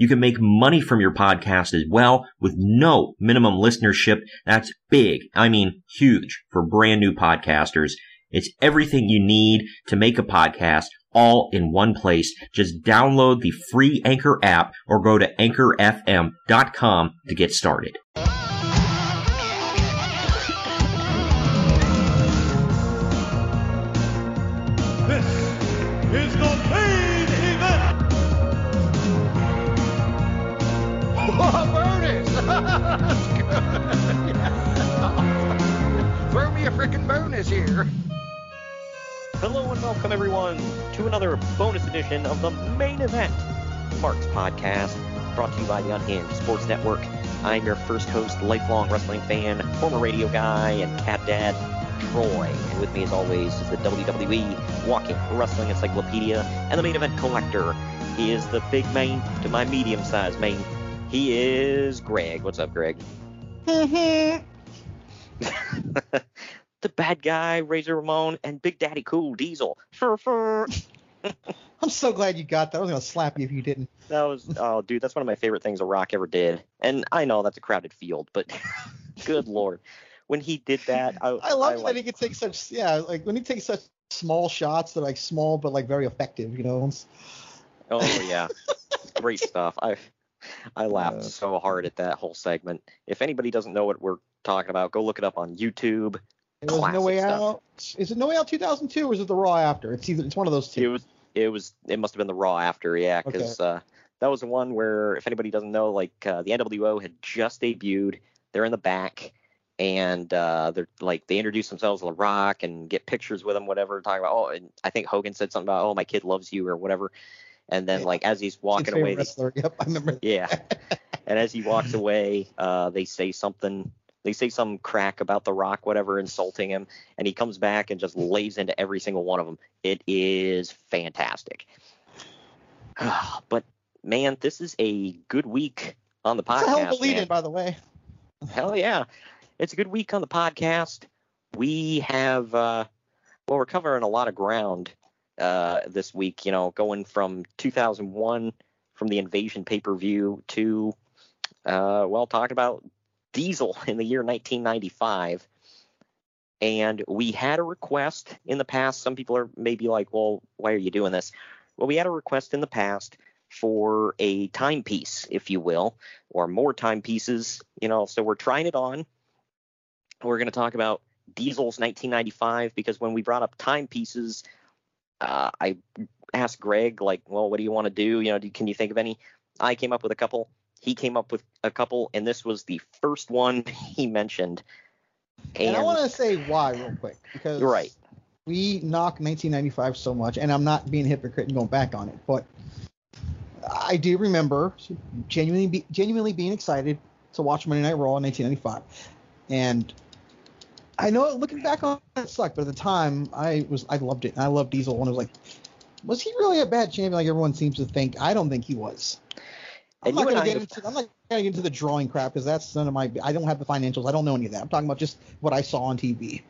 You can make money from your podcast as well with no minimum listenership. That's big. I mean, huge for brand new podcasters. It's everything you need to make a podcast all in one place. Just download the free Anchor app or go to anchorfm.com to get started. Hello and welcome everyone to another bonus edition of the main event, Mark's podcast, brought to you by the Unhinged Sports Network. I'm your first host, lifelong wrestling fan, former radio guy, and cat dad, Troy. And with me as always is the WWE Walking Wrestling Encyclopedia and the main event collector. He is the big main to my medium-sized main. He is Greg. What's up, Greg? the bad guy, Razor Ramon, and Big Daddy Cool Diesel. Fur, fur. I'm so glad you got that. I was gonna slap you if you didn't. That was oh dude, that's one of my favorite things a Rock ever did. And I know that's a crowded field, but good lord. When he did that, I, I love that like, he could take such yeah, like when he takes such small shots, that are like small but like very effective. You know. Oh yeah. Great stuff. I I laughed Uh, so hard at that whole segment. If anybody doesn't know what we're talking about, go look it up on YouTube. It was No Way stuff. Out. Is it No Way Out 2002 or is it the Raw after? It's either it's one of those two. It was it was it must have been the Raw after, yeah, because uh, that was the one where if anybody doesn't know, like uh, the NWO had just debuted. They're in the back, and uh, they're like they introduce themselves to The Rock and get pictures with him, whatever, talking about oh, and I think Hogan said something about oh my kid loves you or whatever, and then Yeah. like as he's walking away, they. Yep, I remember. yeah, and as he walks away, uh, they say something. They say some crack about The Rock, whatever, insulting him, and he comes back and just lays into every single one of them. It is fantastic. but man, this is a good week on the It's a hell of a podcast. lead in, man. by the way. Hell yeah, it's a good week on the podcast. We have uh, well, we're covering a lot of ground uh, this week. You know, going from 2001 from the Invasion pay per view to uh, well, talking about Diesel in the year 1995. And we had a request in the past. Some people are maybe like, well, why are you doing this? Well, we had a request in the past for a timepiece, if you will, or more timepieces. You know, so we're trying it on. We're going to talk about Diesel's 1995 because when we brought up timepieces, uh, I asked Greg, like, well, what do you want to do? You know, do, can you think of any? I came up with a couple. He came up with a couple, and this was the first one he mentioned. And, I want to say why real quick because You're right. we knock 1995 so much, and I'm not being a hypocrite and going back on it, but I do remember genuinely be, genuinely being excited to watch Monday Night Raw in 1995, and I know looking back on it, it sucked, but at the time I was I loved it, and I loved Diesel, and I was like, was he really a bad champion like everyone seems to think? I don't think he was. I'm not gonna I get into I'm not gonna get into the drawing crap because that's none of my I don't have the financials. I don't know any of that. I'm talking about just what I saw on TV.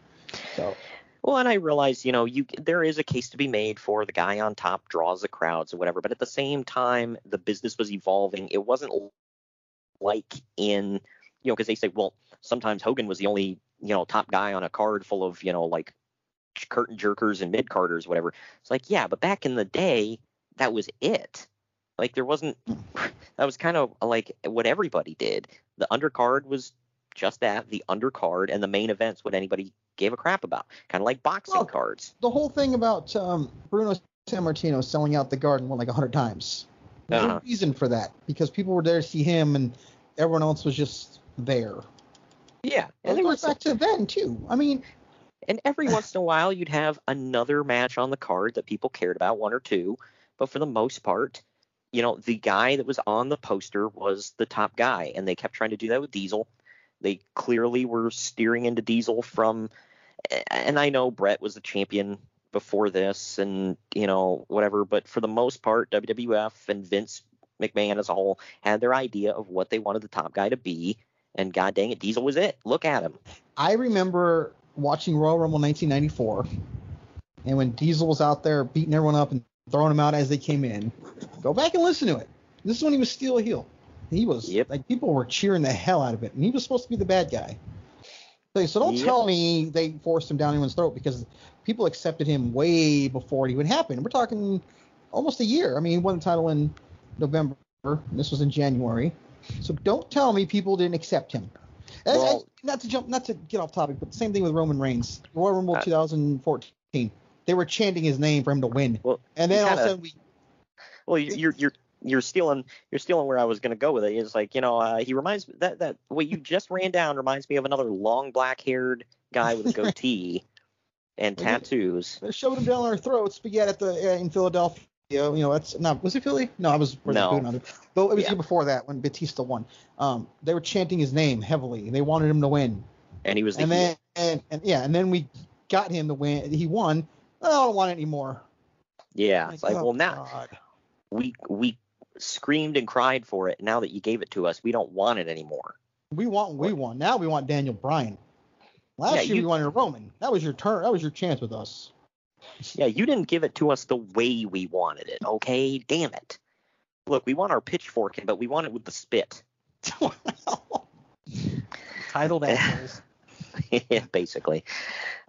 So Well, and I realize, you know, you there is a case to be made for the guy on top draws the crowds or whatever, but at the same time, the business was evolving. It wasn't like in, you know, because they say, well, sometimes Hogan was the only, you know, top guy on a card full of, you know, like curtain jerkers and mid carders, whatever. It's like, yeah, but back in the day, that was it. Like there wasn't. That was kind of like what everybody did. The undercard was just that, the undercard, and the main events what anybody gave a crap about. Kind of like boxing Well, cards. The whole thing about um, Bruno Sammartino selling out the Garden one like a hundred times. There's Uh-huh. a reason for that because people were there to see him and everyone else was just there. Yeah, And it goes was back to then too. I mean, and every once in a while you'd have another match on the card that people cared about, one or two. But for the most part, you know, the guy that was on the poster was the top guy, and they kept trying to do that with Diesel. They clearly were steering into Diesel from, and I know Bret was the champion before this, and you know whatever. But for the most part, WWF and Vince McMahon as a whole had their idea of what they wanted the top guy to be, and god dang it, Diesel was it. Look at him. I remember watching Royal Rumble 1994, and when Diesel was out there beating everyone up and throwing them out as they came in. Go back and listen to it. This is when he was still a heel. He was Yep. like people were cheering the hell out of it, and he was supposed to be the bad guy. So, so don't Yep. tell me they forced him down anyone's throat because people accepted him way before it even happened. We're talking almost a year. I mean, he won the title in November. and This was in January. So don't tell me people didn't accept him. Well- not to jump, not to get off topic, but the same thing with Roman Reigns. Royal Rumble Uh, 2014. They were chanting his name for him to win. Well, and he then all of a sudden we Well, you- you're you're you're stealing you're stealing where I was going to go with it. It's like you know uh, he reminds that that what you just ran down reminds me of another long black haired guy with a goatee and tattoos. they shoved him down our throats. But yet at the uh, in Philadelphia, you know that's not was it Philly? No, I was No. it. But it was Yeah. before that when Batista won. Um, they were chanting his name heavily. They wanted him to win. And he was the And heel. then and, and yeah, and then we got him to win. He won. Oh, I don't want it anymore. yeah. It's like oh, well now God. we we screamed and cried for it. Now that you gave it to us, we don't want it anymore. we want we won. Now we want Daniel Bryan. Last Yeah, year you- we wanted Roman. That was your turn. That was your chance with us. Yeah, you didn't give it to us the way we wanted it. Okay, damn it. Look, we want our pitchfork, but we want it with the spit. Titled assholes. yeah, basically.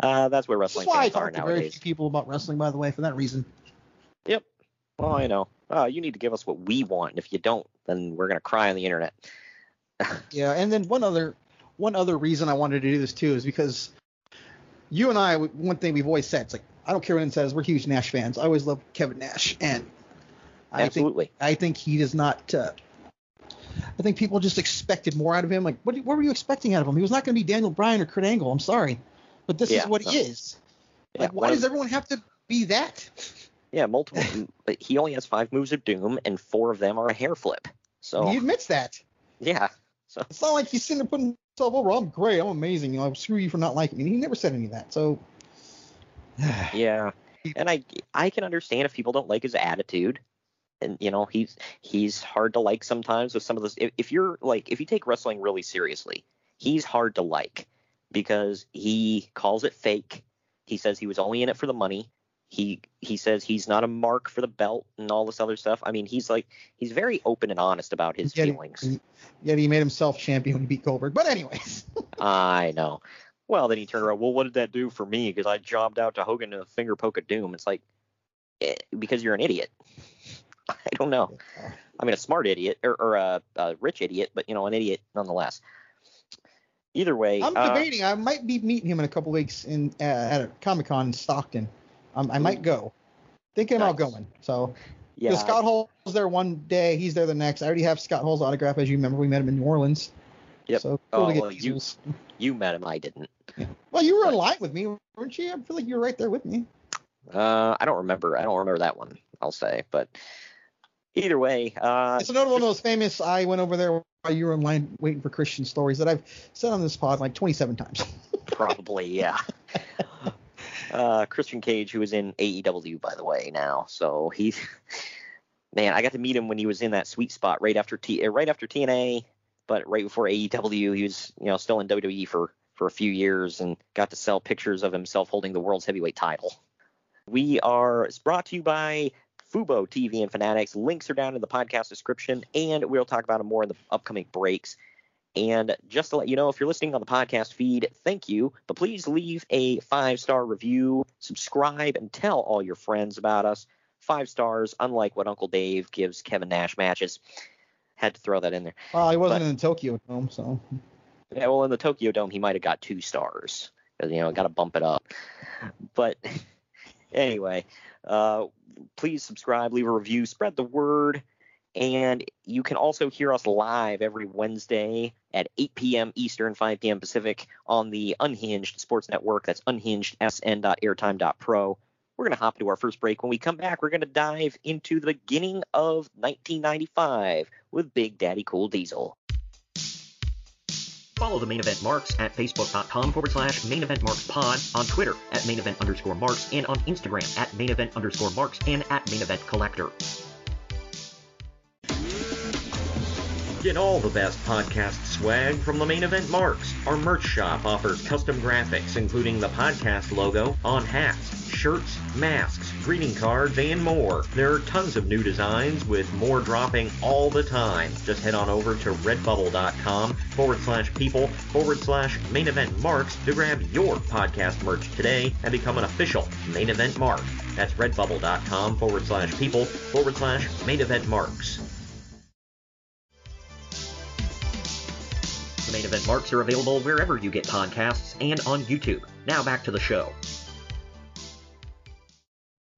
Uh, that's where That's wrestling why I fans are talk to very few people about wrestling, by the way, for that reason. Yep. Well, I know. Uh, you need to give us what we want, and if you don't, then we're gonna cry on the internet. Yeah, and then one other one other reason I wanted to do this too is because you and I, one thing we've always said, it's like I don't care what anyone says, we're huge Nash fans. I always loved Kevin Nash, and I think I think he does not. Uh, I think people just expected more out of him. Like, what, what were you expecting out of him? He was not going to be Daniel Bryan or Kurt Angle. I'm sorry, but this Yeah, is what no. he is. Yeah, Like, why does everyone have to be that? Yeah, multiple. but he only has five moves of doom, and four of them are a hair flip. So He admits that. yeah. So It's not like he's sitting there putting himself over. I'm great. I'm amazing. You know, screw you for not liking me. He never said any of that. So, yeah, and I I can understand if people don't like his attitude, and you know he's he's hard to like sometimes with some of this. If, if you're like if you take wrestling really seriously, he's hard to like because he calls it fake. He says he was only in it for the money. He he says he's not a mark for the belt and all this other stuff. I mean, he's like he's very open and honest about his yet, feelings. He, yet he made himself champion when he beat Goldberg. But anyways, I know. Well, then he turned around. Well, what did that do for me? Because I jobbed out to Hogan in a finger poke of doom. It's like eh, because you're an idiot. I don't know. I mean, a smart idiot or, or a, a rich idiot, but you know, an idiot nonetheless. Either way, I'm uh, debating. I might be meeting him in a couple weeks in uh, at a Comic Con in Stockton. Um, I might go. Thinking about going. So yeah, because Scott Hall's there one day, he's there the next. I already have Scott Hall's autograph, as you remember. We met him in New Orleans. Yep. So cool Oh, to get well, you- you met him. I didn't. Well, you were in line with me, weren't you? I feel like you were right there with me. Uh, I don't remember. I don't remember that one. I'll say, but either way, uh, it's another one of those famous. I went over there while you were in line waiting for Christian stories that I've said on this pod like 27 times. Probably, yeah. uh, Christian Cage, who is in AEW, by the way, now. So he's man, I got to meet him when he was in that sweet spot right after T, uh, right after TNA, but right before AEW. He was, you know, still in WWE for for a few years and got to sell pictures of himself holding the world's heavyweight title. We are it's brought to you by Fubo TV and Fanatics. Links are down in the podcast description, and we'll talk about them more in the upcoming breaks. And just to let you know, if you're listening on the podcast feed, thank you. But please leave a five star review, subscribe, and tell all your friends about us five stars, unlike what Uncle Dave gives Kevin Nash matches. Had to throw that in there. Well, he wasn't But- in the Tokyo Dome, so Yeah, well, in the Tokyo Dome, he might have got two stars. You know, got to bump it up. But anyway, uh, please subscribe, leave a review, spread the word, and you can also hear us live every Wednesday at 8 p.m. Eastern, 5 p.m. Pacific on the Unhinged Sports Network. That's unhingedsn.airtime.pro. We're going to hop into our first break. When we come back, we're going to dive into the beginning of 1995 with Big Daddy Cool Diesel. Follow the main event marks at facebook.com forward slash main event marks pod, on Twitter at main event underscore marks, and on Instagram at main event underscore marks and at main event collector. Get all the best podcast swag from the main event marks. Our merch shop offers custom graphics, including the podcast logo on hats, shirts, masks, greeting cards, and more. There are tons of new designs with more dropping all the time. Just head on over to redbubble.com forward slash people forward slash main event marks to grab your podcast merch today and become an official main event mark. That's redbubble.com forward slash people forward slash main event marks. The main event marks are available wherever you get podcasts and on YouTube. Now back to the show.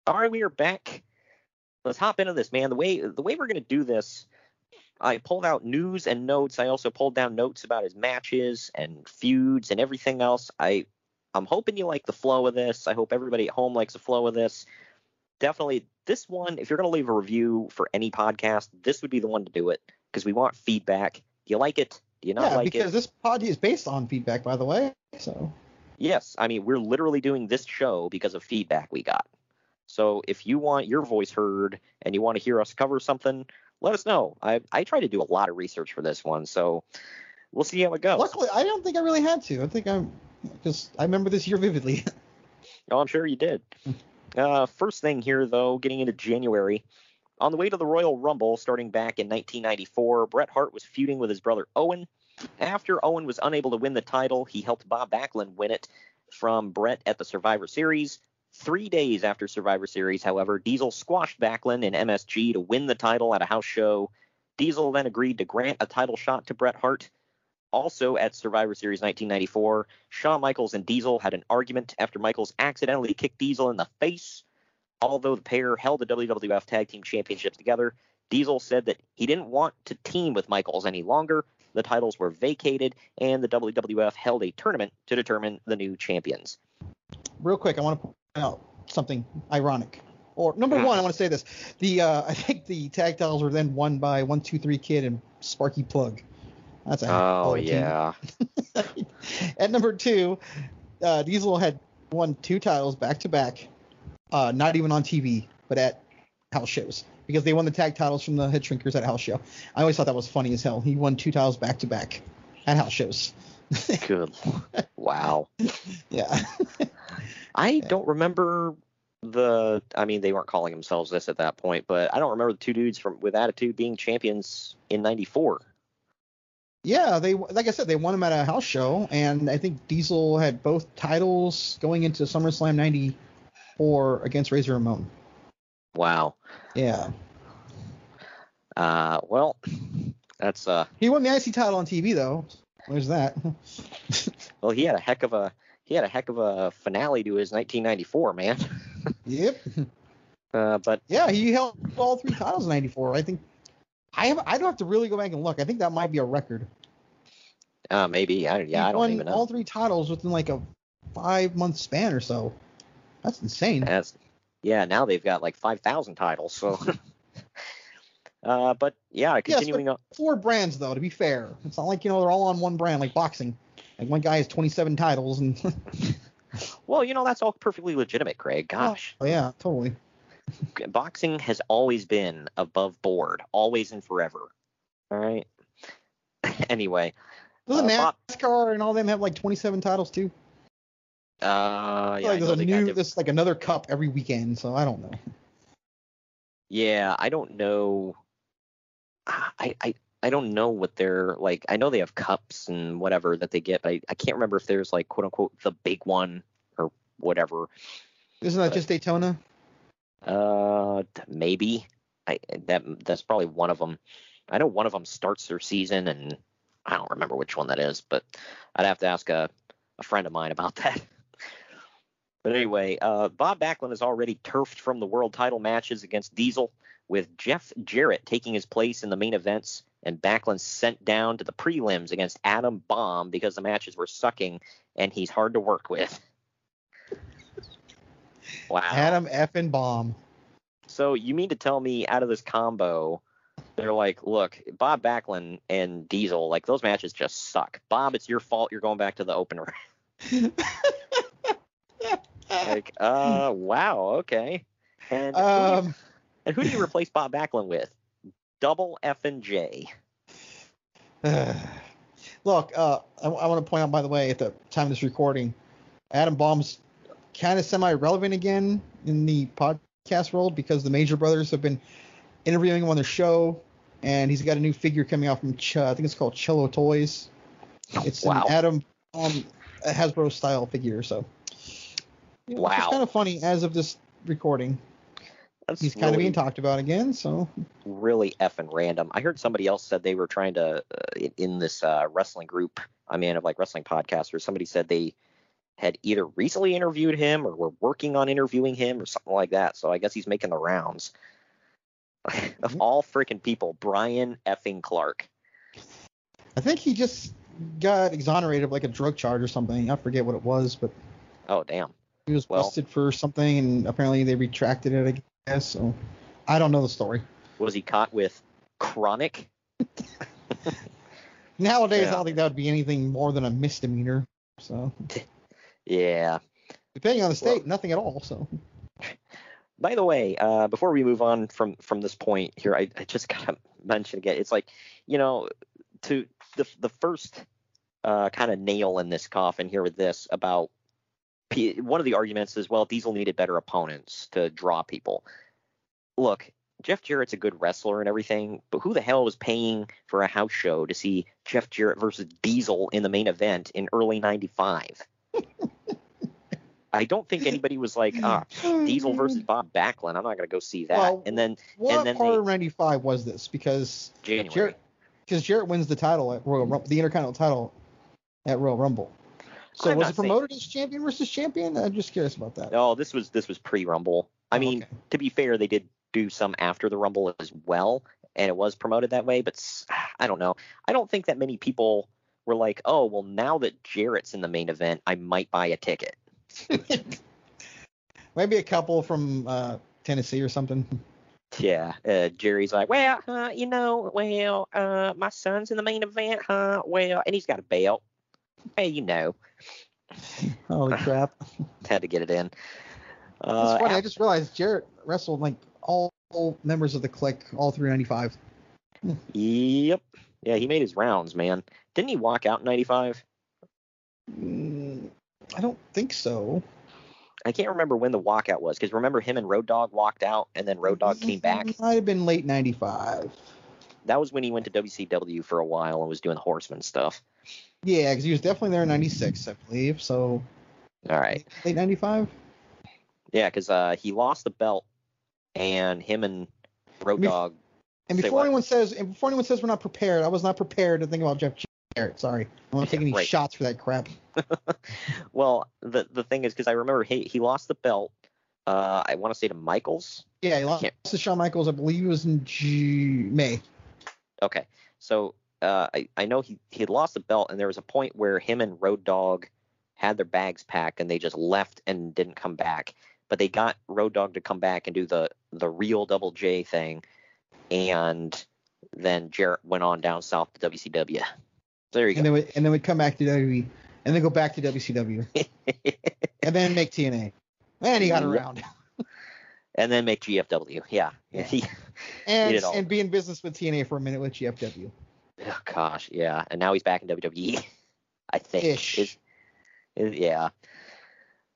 All right, we are back. Let's hop into this, man. The way the way we're gonna do this, I pulled out news and notes. I also pulled down notes about his matches and feuds and everything else. I I'm hoping you like the flow of this. I hope everybody at home likes the flow of this. Definitely this one, if you're gonna leave a review for any podcast, this would be the one to do it because we want feedback. Do you like it? Do you not yeah, like because it? Because this pod is based on feedback, by the way. So Yes, I mean we're literally doing this show because of feedback we got. So if you want your voice heard and you want to hear us cover something, let us know. I I try to do a lot of research for this one, so we'll see how it goes. luckily, I don't think I really had to. I think I'm just I remember this year vividly. Oh, I'm sure you did. Uh, first thing here, though, getting into January. On the way to the Royal Rumble, starting back in 1994, Bret Hart was feuding with his brother Owen. After Owen was unable to win the title, he helped Bob Backlund win it from Bret at the Survivor Series. Three days after Survivor Series, however, Diesel squashed Backlund and MSG to win the title at a house show. Diesel then agreed to grant a title shot to Bret Hart. Also at Survivor Series 1994, Shawn Michaels and Diesel had an argument after Michaels accidentally kicked Diesel in the face. Although the pair held the WWF Tag Team Championships together, Diesel said that he didn't want to team with Michaels any longer. The titles were vacated, and the WWF held a tournament to determine the new champions. Real quick, I want to out something ironic. Or number one, I want to say this: the uh, I think the tag titles were then won by One Two Three Kid and Sparky Plugg. That's a Oh of a team. yeah, At number two, uh, Diesel had won two titles back to back, uh, not even on TV, but at house shows because they won the tag titles from the Head Shrinkers at a house show. I always thought that was funny as hell. He won two titles back to back at house shows. good. wow. Yeah. I don't remember the. I mean, they weren't calling themselves this at that point, but I don't remember the two dudes from with Attitude being champions in '94. Yeah, they like I said, they won them at a house show, and I think Diesel had both titles going into SummerSlam '94 against Razor Ramon. Wow. Yeah, Uh, well, that's uh. he won the IC title on TV though. Where's that. Well, he had a heck of a he had a heck of a finale to his 1994 man. yep. Uh, but Yeah, he held all three titles in '94. I think. I have. I don't have to really go back and look. I think that might be a record. uh, maybe I yeah he I don't even know. all three titles within like a five month span or so. That's insane. That's yeah. Now they've got like 5,000 titles. So. uh, but yeah, Yes, continuing on. Four brands though. To be fair, it's not like you know they're all on one brand like boxing. Like one guy has 27 titles and. Well, you know that's all perfectly legitimate, Craig. Gosh. Oh yeah, totally. boxing has always been above board, always and forever. All right. anyway, Doesn't Uh, Bob- NASCAR and all them have like 27 titles too? uh, yeah, like there's a new, there's like another cup every weekend, so I don't know. yeah, I don't know. I, I I don't know what they're like. I know they have cups and whatever that they get, but I, I can't remember if there's like quote unquote the big one or whatever. Isn't that But- just Daytona? Uh, maybe. I that that's probably one of them. I know one of them starts their season, and I don't remember which one that is, but I'd have to ask a, a friend of mine about that. But anyway, uh, Bob Backlund is already turfed from the world title matches against Diesel, with Jeff Jarrett taking his place in the main events, and Backlund sent down to the prelims against Adam Bomb because the matches were sucking, and he's hard to work with. Wow. Adam F and bomb. So you mean to tell me out of this combo, they're like, look, Bob Backlund and Diesel, like those matches just suck. Bob, it's your fault. You're going back to the opener. like, uh, wow, okay. And who, do you, Um, and who do you replace Bob Backlund with? Double F and J. look, uh, I, I want to point out, by the way, at the time of this recording, Adam Bomb's kind of semi-relevant again in the podcast world because the Major Brothers have been interviewing him on their show, and he's got a new figure coming out from Ch- I think it's called Cello Toys. It's Wow. an Adam a Hasbro style figure, so you know, Wow. It's kind of funny as of this recording. That's He's kind of being talked about again, so really effing random. I heard somebody else said they were trying to uh, in, this uh, wrestling group. I mean, of like wrestling podcasters. Somebody said they had either recently interviewed him or were working on interviewing him or something like that. So I guess he's making the rounds. of all freaking people, Brian effing Clark. I think he just got exonerated of like a drug charge or something. I forget what it was, but Oh damn. he was Well- busted for something, and apparently they retracted it. So. I don't know the story. Was he caught with chronic? Nowadays, Yeah. I don't think that would be anything more than a misdemeanor. So Yeah. depending on the state, Well- nothing at all. So By the way, uh, before we move on from from this point here, I, I just gotta mention again. It's like, you know, to the the first uh, kind of nail in this coffin here with this about one of the arguments is well, Diesel needed better opponents to draw people. Look, Jeff Jarrett's a good wrestler and everything, but who the hell was paying for a house show to see Jeff Jarrett versus Diesel in the main event in early '95? I don't think anybody was like, ah, Diesel versus Bob Backlund. I'm not going to go see that. Well, and then what and then part of '95 was this? Because January. Jarrett, because Jarrett wins the title at Royal Rumble, the Intercontinental title at Royal Rumble. So I'm was it promoted as champion versus champion? I'm just curious about that. No, this was this was pre-Rumble. I Oh, mean, okay. to be fair, they did do some after the Rumble as well, and it was promoted that way. But I don't know. I don't think that many people were like, oh, well, now that Jarrett's in the main event, I might buy a ticket. Maybe a couple from uh, Tennessee or something. Yeah, uh, Jerry's like, well, uh, you know, well, uh, my son's in the main event, huh? Well, and he's got a belt. Hey, you know, Holy crap! had to get it in. It's Uh, funny. I just realized Jarrett wrestled like all, all members of the clique all through '95. Yep. Yeah, he made his rounds, man. Didn't he walk out in 95? Mm, I don't think so. I can't remember when the walkout was because remember him and Road Dog walked out and then Road Dog came back. Might have been late '95. That was when he went to WCW for a while and was doing the horseman stuff. Yeah, because he was definitely there in '96, I believe. So All right. late '95. Yeah, because uh, he lost the belt and him and Road Me- Dog. And before what? anyone says, and before anyone says we're not prepared, I was not prepared to think about Jeff Jarrett. Sorry, I'm not taking any Right. shots for that crap. Well, the the thing is because I remember he he lost the belt. Uh, I want to say to Michaels. Yeah, he lost to Shawn Michaels. I believe it was in G- May. Okay, so uh, I I know he he had lost the belt and there was a point where him and Road Dog had their bags packed and they just left and didn't come back. But they got Road Dog to come back and do the the real Double J thing, and then Jarrett went on down south to WCW. There you go. and go. then would, and then would come back to WWE, and then go back to WCW, and then make TNA. And he got around, and then make GFW. Yeah. Yeah. He- and and be in business with TNA for a minute with GFW. Oh, gosh, yeah. And now he's back in WWE. I think. Ish. Is- is- yeah.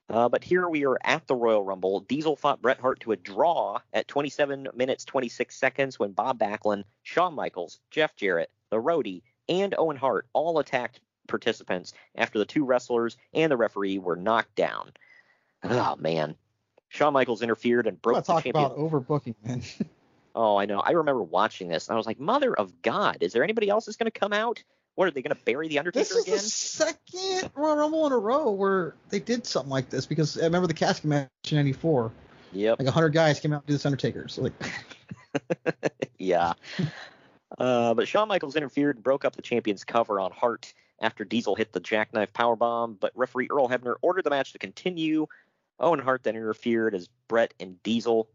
Uh, but here we are at the Royal Rumble. Diesel fought Bret Hart to a draw at 27 minutes 26 seconds when Bob Backlund, Shawn Michaels, Jeff Jarrett, the Roadie, and Owen Hart all attacked participants after the two wrestlers and the referee were knocked down. Oh man, Shawn Michaels interfered and broke talking champion. about overbooking, man. Oh, I know. I remember watching this and I was like, Mother of God, is there anybody else that's going to come out? What are they going to bury the Undertaker this is again? the second Royal Rumble in a row where they did something like this because I remember the casket match in '94. Yep. Like 100 guys came out to do this Undertaker. So like, yeah. Uh, but Shawn Michaels interfered and broke up the champion's cover on Hart after Diesel hit the jackknife powerbomb, but referee Earl Hebner ordered the match to continue. Owen Hart then interfered as Bret and Diesel,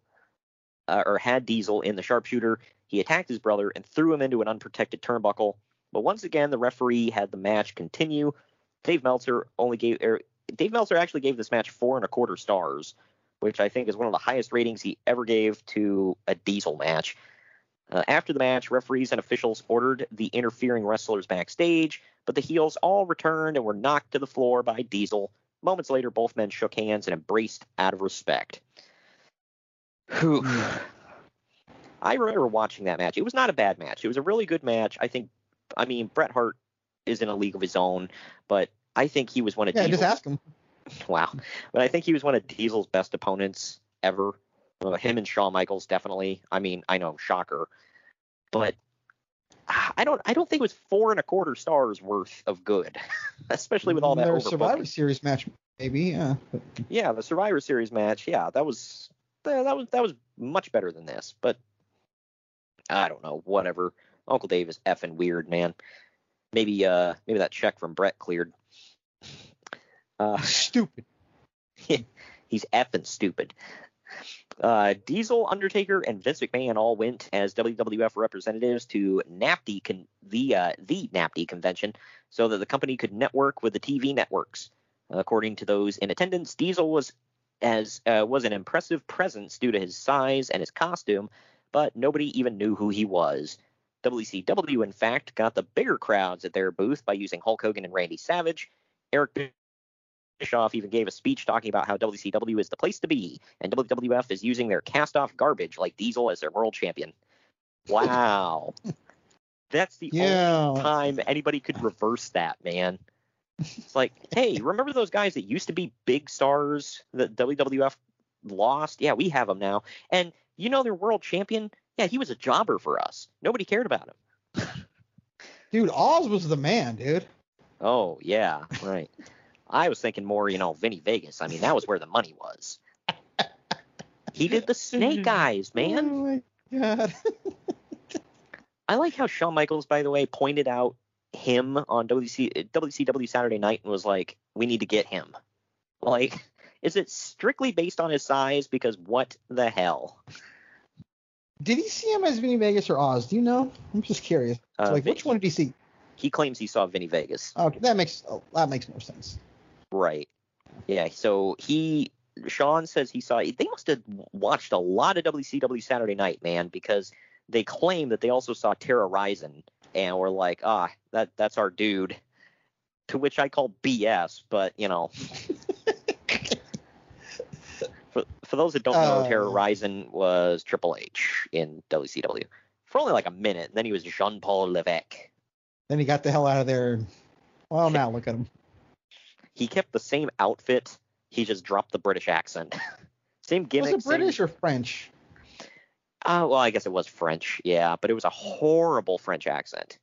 uh, or had Diesel in the sharpshooter. He attacked his brother and threw him into an unprotected turnbuckle. But once again, the referee had the match continue. Dave Meltzer only gave, er, Dave Meltzer actually gave this match four and a quarter stars, which I think is one of the highest ratings he ever gave to a Diesel match. Uh, after the match, referees and officials ordered the interfering wrestlers backstage, but the heels all returned and were knocked to the floor by Diesel. Moments later, both men shook hands and embraced out of respect. Whew. I remember watching that match. It was not a bad match. It was a really good match. I think, I mean, Bret Hart is in a league of his own, but I think he was one of yeah, Diesel's, just ask him. Wow. But I think he was one of Diesel's best opponents ever. Uh, him and Shawn Michaels definitely. I mean, I know, shocker, but I don't. I don't think it was four and a quarter stars worth of good, especially with all that Their overbooking. Survivor Series match, maybe. Yeah. But Yeah, the Survivor Series match. Yeah, that was that that was that was much better than this. But I don't know. Whatever. Uncle Dave is effing weird, man. Maybe uh maybe that check from Bret cleared. Uh, stupid. he's effing stupid. Uh, Diesel, Undertaker, and Vince McMahon all went as WWF representatives to NAPD con- the uh, the NAPD convention, so that the company could network with the TV networks. According to those in attendance, Diesel was as uh, was an impressive presence due to his size and his costume, but nobody even knew who he was. WCW, in fact, got the bigger crowds at their booth by using Hulk Hogan and Randy Savage. Eric Bischoff even gave a speech talking about how WCW is the place to be, and WWF is using their cast-off garbage like Diesel as their world champion. Wow, that's the Yeah. only time anybody could reverse that, man. It's like, hey, remember those guys that used to be big stars that WWF lost? Yeah, we have them now, and you know their world champion. Yeah, he was a jobber for us. Nobody cared about him. Dude, Oz was the man, dude. Oh yeah, right. I was thinking more, you know, Vinny Vegas. I mean, that was where the money was. He did the Snake oh Eyes, man. Oh my god. I like how Shawn Michaels, by the way, pointed out him on WC, WCW Saturday Night and was like, "We need to get him." Like, is it strictly based on his size? Because what the hell? Did he see him as Vinny Vegas or Oz? Do you know? I'm just curious. Uh, like, Vin- which one did he see? He claims he saw Vinny Vegas. Okay, that makes oh, that makes more sense. Right. Yeah. So he, Shawn says he saw. They must have watched a lot of WCW Saturday Night, man, because they claim that they also saw Terra Ryzing and we're like, ah, that that's our dude. To which I call BS, but you know. for, for those that don't know, Uh. Terra Ryzing was Triple H in WCW for only like a minute. And then he was Jean Paul Levesque. Then he got the hell out of there. Well, now look at him. He kept the same outfit. He just dropped the British accent. same gimmick. Was it British or French? Uh, well, I guess it was French, yeah, but it was a horrible French accent.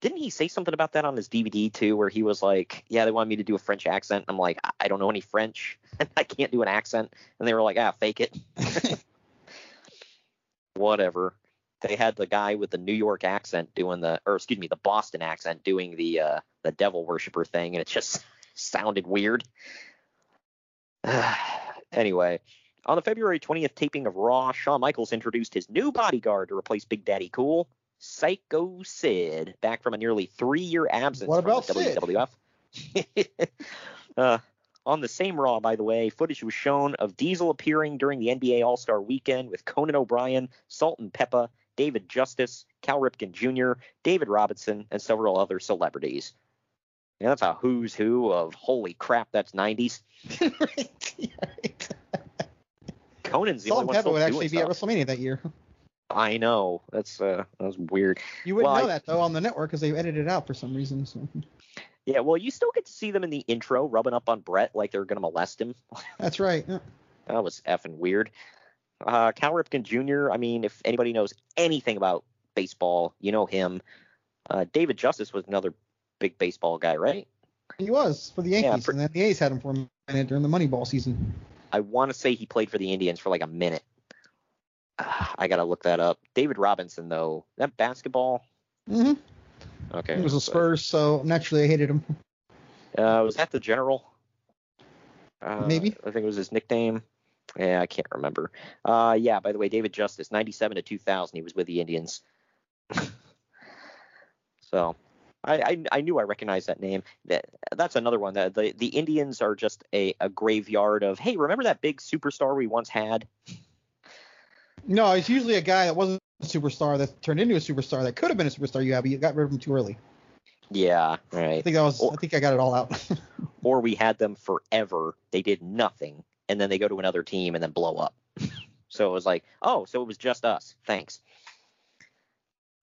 Didn't he say something about that on his DVD too, where he was like, "Yeah, they wanted me to do a French accent." I'm like, "I- "I don't know any French, and I can't do an accent," and they were like, "Ah, fake it." Whatever. They had the guy with the New York accent doing the, or excuse me, the Boston accent doing the uh, the devil worshiper thing, and it just sounded weird. anyway, on the February 20th taping of Raw, Shawn Michaels introduced his new bodyguard to replace Big Daddy Cool, Psycho Sid, back from a nearly three-year absence What from about the Sid? WWF. uh, on the same Raw, by the way, footage was shown of Diesel appearing during the NBA All-Star Weekend with Conan O'Brien, Salt and Pepa, David Justice, Cal Ripken Jr., David Robinson, and several other celebrities. Yeah, that's a who's who of holy crap, that's 90s. Conan's the Salt only and one Pepper still would actually be at. WrestleMania that year. I know. That's uh that's weird. You wouldn't Well, know I- that though on the network because they edited it out for some reason. So Yeah, well, you still get to see them in the intro rubbing up on Bret like they're gonna molest him. that's right. Yeah. That was effing weird. Uh, Cal Ripken Jr. I mean, if anybody knows anything about baseball, you know him. Uh, David Justice was another big baseball guy, right? He was for the Yeah, Yankees, for- and then the A's had him for a minute during the Moneyball season. I want to say he played for the Indians for like a minute. Ah, I gotta look that up. David Robinson, though, that basketball. hmm Okay. He was a Spurs, so naturally I hated him. Uh, was that the general? Uh, Maybe. I think it was his nickname. Yeah, I can't remember. Uh, yeah. By the way, David Justice, 97 to 2000, he was with the Indians. so, I, I I knew I recognized that name. That that's another one. That the the Indians are just a, a graveyard of. Hey, remember that big superstar we once had? No, it's usually a guy that wasn't a superstar that turned into a superstar that could have been a superstar you have, but you got rid of him too early. Yeah, right. I think that was. Or- I think I got it all out. Or we had them forever. They did nothing, and then they go to another team and then blow up. so it was like, oh, so it was just us. Thanks.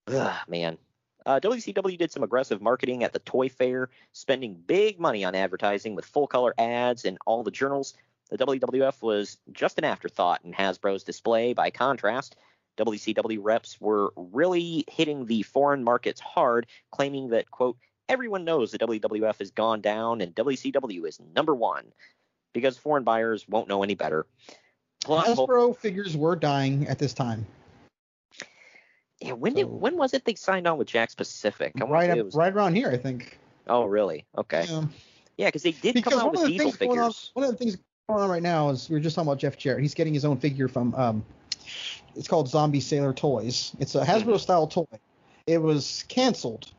Ugh, man. Uh, WCW did some aggressive marketing at the Toy Fair, spending big money on advertising with full color ads in all the journals. The WWF was just an afterthought in Hasbro's display. By contrast, WCW reps were really hitting the foreign markets hard, claiming that, quote, everyone knows the WWF has gone down and WCW is number one because foreign buyers won't know any better. Plus, Hasbro figures were dying at this time. Yeah, when did when was it they signed on with Jakks Pacific? I Right, up, was- right around here, I think. Oh, really? Okay. Yeah. Yeah, because they did Because come out with diesel going on, figures. one of the things going on right now is we were just talking about Jeff Jarrett. He's getting his own figure from um, it's called Zombie Sailor Toys. It's a Mm-hmm. Hasbro style toy. It was canceled,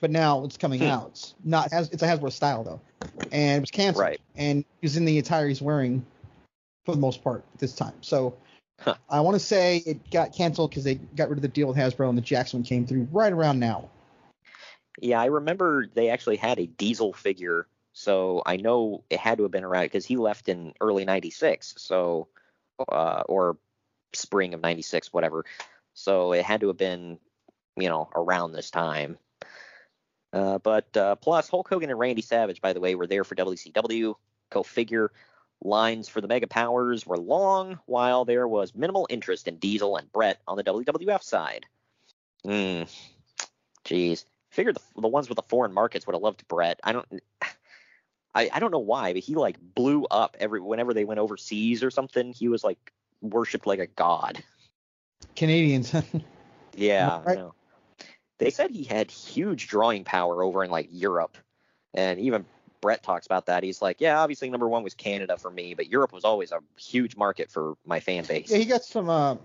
but now it's coming Hmm. out. It's not has it's a Hasbro style though, and it was canceled. Right. And he's in the attire he's wearing for the most part this time. So. Huh. I want to say it got canceled because they got rid of the deal with Hasbro and the Jackson came through right around now. Yeah, I remember they actually had a diesel figure, so I know it had to have been around because he left in early '96, so uh, or spring of '96, whatever. So it had to have been, you know, around this time. Uh, but uh, plus, Hulk Hogan and Randy Savage, by the way, were there for WCW. Go figure. Lines for the Mega Powers were long, while there was minimal interest in Diesel and Bret on the WWF side. Hmm. Jeez. Figured the, the ones with the foreign markets would have loved Bret. I don't. I, I don't know why, but he like blew up every whenever they went overseas or something. He was like worshipped like a god. Canadians. Yeah, I Right. know. They said he had huge drawing power over in like Europe, and even Bret talks about that. He's like, yeah, obviously number one was Canada for me, but Europe was always a huge market for my fan base. yeah, he got some uh,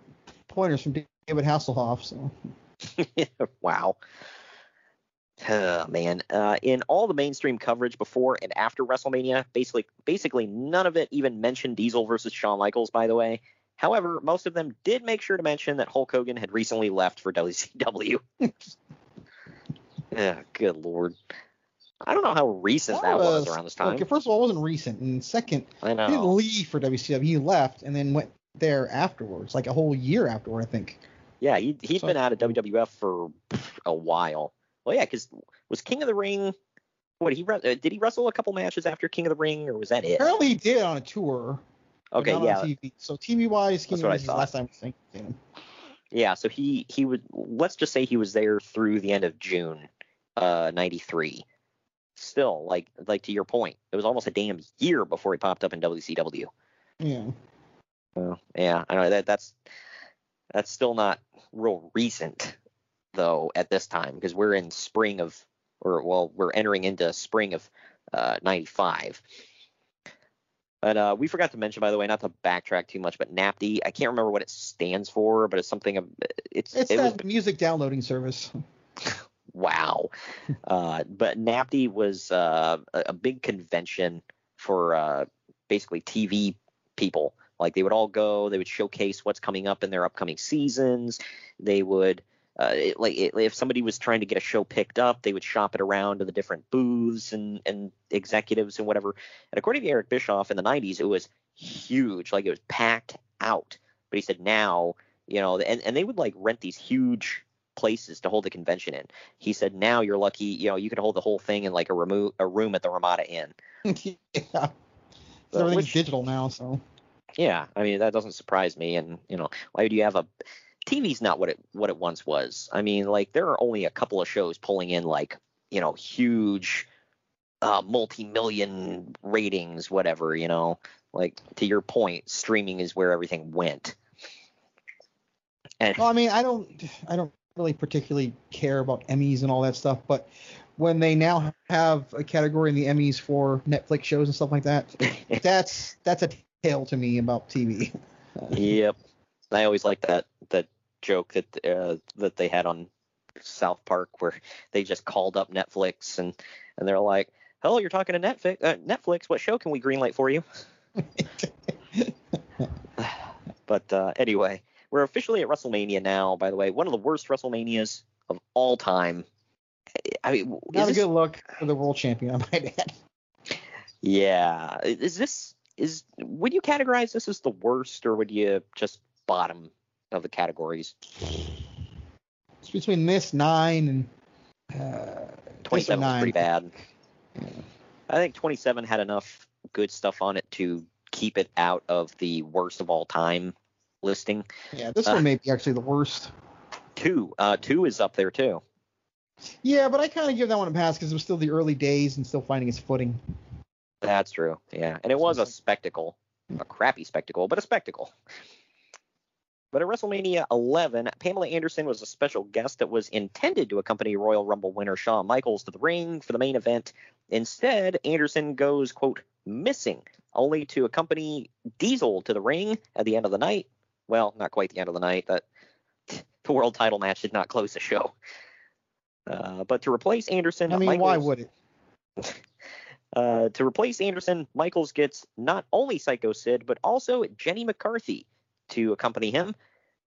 pointers from David Hasselhoff. So. wow. Oh, man, uh, in all the mainstream coverage before and after WrestleMania, basically, basically none of it even mentioned Diesel versus Shawn Michaels. By the way, however, most of them did make sure to mention that Hulk Hogan had recently left for WCW. yeah, good lord. I don't know how recent that was around this time. Okay, first of all, it wasn't recent, and second, I he didn't leave for WCW. He left and then went there afterwards, like a whole year afterward, I think. Yeah, he he'd So- been out of WWF for a while. Well, yeah, because was King of the Ring. What he uh, did he wrestle a couple matches after King of the Ring, or was that it? Apparently, he did on a tour. Okay, yeah, TV. So TV wise, King of what I is the last time I seen him. yeah. So he he would let's just say he was there through the end of June, uh, '93. Still, like like to your point, it was almost a damn year before he popped up in WCW. Yeah. Well, yeah, I know that that's that's still not real recent though at this time because we're in spring of or well we're entering into spring of uh 95. But uh, we forgot to mention, by the way, not to backtrack too much, but NAPD. I can't remember what it stands for, but it's something of it's It's it was that music downloading service. Wow. uh, but NAPD was uh, a, big convention for uh, basically TV people. Like they would all go, they would showcase what's coming up in their upcoming seasons. They would. Uh, it, like it, if somebody was trying to get a show picked up, they would shop it around to the different booths and, and executives and whatever. And according to Eric Bischoff in the 90s, it was huge, like it was packed out. But he said now, you know, and, and they would like rent these huge places to hold the convention in. He said now you're lucky, you know, you could hold the whole thing in like a remo- a room at the Ramada Inn. yeah. Well, Everything's which- digital now, so. Yeah, I mean that doesn't surprise me. And you know, why do you have a TV's not what it what it once was. I mean, like there are only a couple of shows pulling in like you know huge, uh, multi-million ratings, whatever. You know, like to your point, streaming is where everything went. And well, I mean, I don't, I don't really particularly care about Emmys and all that stuff, but when they now have a category in the Emmys for Netflix shows and stuff like that, that's that's a tale to me about TV. yep. I always like that that joke that uh, that they had on South Park where they just called up Netflix and and they're like, "Hello, you're talking to Netflix. Uh, Netflix, what show can we greenlight for you?" but uh, anyway, we're officially at WrestleMania now. By the way, one of the worst WrestleManias of all time. I mean, not a this... good look for the world champion, I might add. Yeah, is this is would you categorize this as the worst, or would you just bottom of the categories? It's between this nine and uh, 27 was pretty bad. I think 27 had enough good stuff on it to keep it out of the worst of all time listing. Yeah, this uh, one may be actually the worst. Two, uh, two is up there too. Yeah, but I kind of give that one a pass because it was still the early days and still finding its footing. That's true. Yeah, and it was a spectacle, a crappy spectacle, but a spectacle. But at WrestleMania 11, Pamela Anderson was a special guest that was intended to accompany Royal Rumble winner Shawn Michaels to the ring for the main event. Instead, Anderson goes, quote, missing, only to accompany Diesel to the ring at the end of the night. Well, not quite the end of the night. That the world title match did not close the show. Uh, but to replace Anderson, I mean, Michaels, why would it? Uh, to replace Anderson, Michaels gets not only Psycho Sid, but also Jenny McCarthy to accompany him.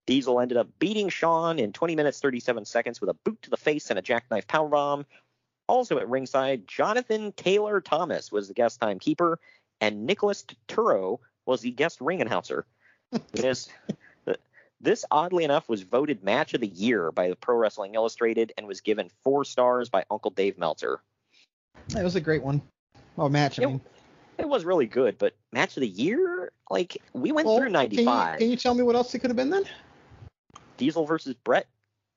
Diesel ended up beating Shawn in 20 minutes 37 seconds with a boot to the face and a jackknife powerbomb. Also at ringside, Jonathan Taylor Thomas was the guest timekeeper, and Nicholas Turturro was the guest ring announcer. This, this, oddly enough, was voted match of the year by the Pro Wrestling Illustrated and was given four stars by Uncle Dave Meltzer. That was a great one. Oh, match. I it, mean. it was really good, but match of the year, like we went well, through 95. Can you, can you, tell me what else it could have been then? Diesel versus Bret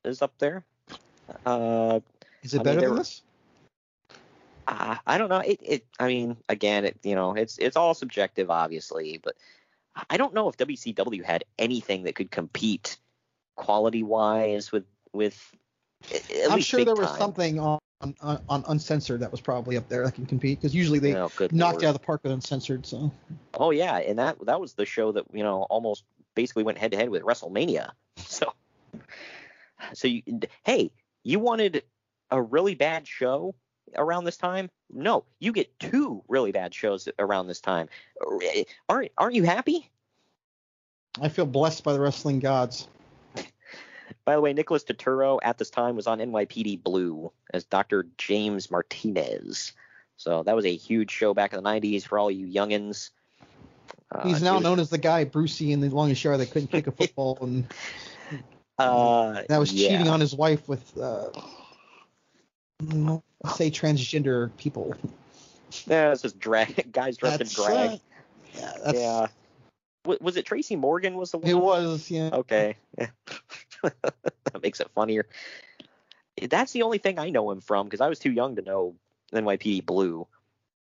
is up there. Uh, is it I better mean, than were, this? Uh, I don't know. It, it. I mean, again, it. You know, it's it's all subjective, obviously, but I don't know if WCW had anything that could compete quality wise with with. I'm sure there time. was something on on, on, uncensored that was probably up there that can compete because usually they oh, knocked Lord. out of the park with uncensored. So. Oh yeah, and that that was the show that you know almost basically went head to head with WrestleMania. So, so you, hey, you wanted a really bad show around this time? No, you get two really bad shows around this time. Aren't aren't you happy? I feel blessed by the wrestling gods. By the way, Nicholas Turturro at this time was on NYPD Blue as Dr. James Martinez. So that was a huge show back in the 90s for all you youngins. Uh, He's now was, known as the guy Brucey in the longest show that couldn't kick a football and uh, that was yeah. cheating on his wife with uh, say transgender people. Yeah, it's just drag guys dressed that's, in drag. Uh, yeah, that's, yeah. was it Tracy Morgan? Was the one? It was, yeah. Okay. Yeah. that makes it funnier. That's the only thing I know him from because I was too young to know NYPD Blue.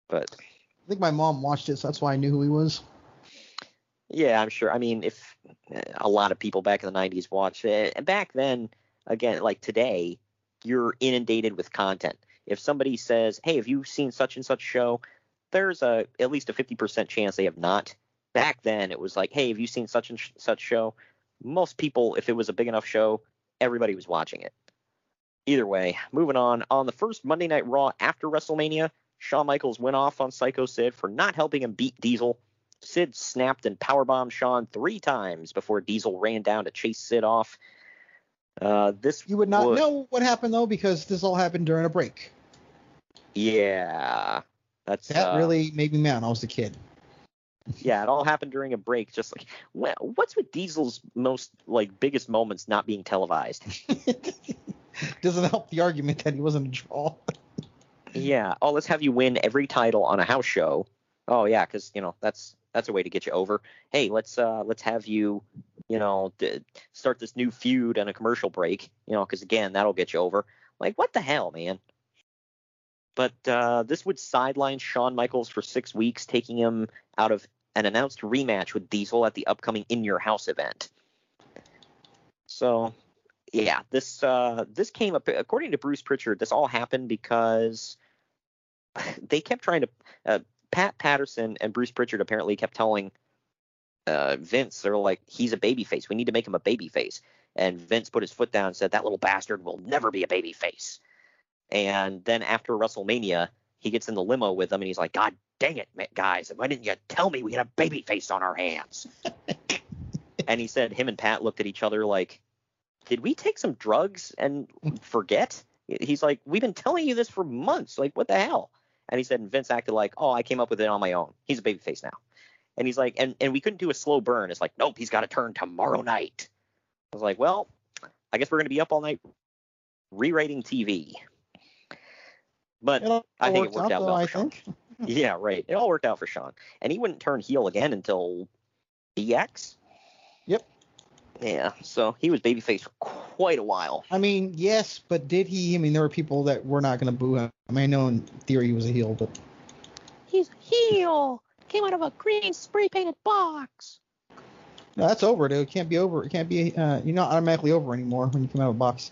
But I think my mom watched it, so that's why I knew who he was. Yeah, I'm sure. I mean, if a lot of people back in the 90s watched it, and back then, again, like today, you're inundated with content. If somebody says, "Hey, have you seen such and such show?" There's a at least a 50% chance they have not. Back then, it was like, "Hey, have you seen such and such show?" most people, if it was a big enough show, everybody was watching it. Either way, moving on. On the first Monday Night Raw after WrestleMania, Shawn Michaels went off on Psycho Sid for not helping him beat Diesel. Sid snapped and powerbombed Shawn three times before Diesel ran down to chase Sid off. Uh, this you would not would, know what happened though because this all happened during a break. Yeah, that's that uh, really made me mad. I was a kid yeah, it all happened during a break. Just like, well, what's with Diesel's most like biggest moments not being televised? Doesn't help the argument that he wasn't a draw. yeah. Oh, let's have you win every title on a house show, Oh yeah, because you know that's that's a way to get you over. Hey, let's uh let's have you, you know, start this new feud and a commercial break. You know, because again, that'll get you over. Like what the hell, man? But uh, this would sideline Shawn Michaels for six weeks, taking him out of an announced rematch with Diesel at the upcoming In Your House event. So, yeah, this uh, this came up according to Bruce Pritchard. This all happened because they kept trying to. Uh, Pat Patterson and Bruce Pritchard apparently kept telling uh, Vince, they're like, he's a babyface. We need to make him a babyface. And Vince put his foot down and said, that little bastard will never be a babyface. And then after WrestleMania, he gets in the limo with them and he's like, God dang it, guys, why didn't you tell me we had a babyface on our hands? and he said him and Pat looked at each other like, did we take some drugs and forget? He's like, we've been telling you this for months. Like, what the hell? And he said, and Vince acted like, oh, I came up with it on my own. He's a babyface now. And he's like, and, and we couldn't do a slow burn. It's like, nope, he's got to turn tomorrow night. I was like, well, I guess we're going to be up all night re-rating TV. But I think it worked out, though, well I think. Yeah, right. It all worked out for Shawn. And he wouldn't turn heel again until DX. Yep. Yeah, so he was babyface for quite a while. I mean, yes, but did he? I mean, there were people that were not going to boo him. I mean, I know in theory he was a heel, but He's a heel. Came out of a green spray painted box. no, that's over, dude. It can't be over. It can't be. Uh, you're not automatically over anymore when you come out of a box.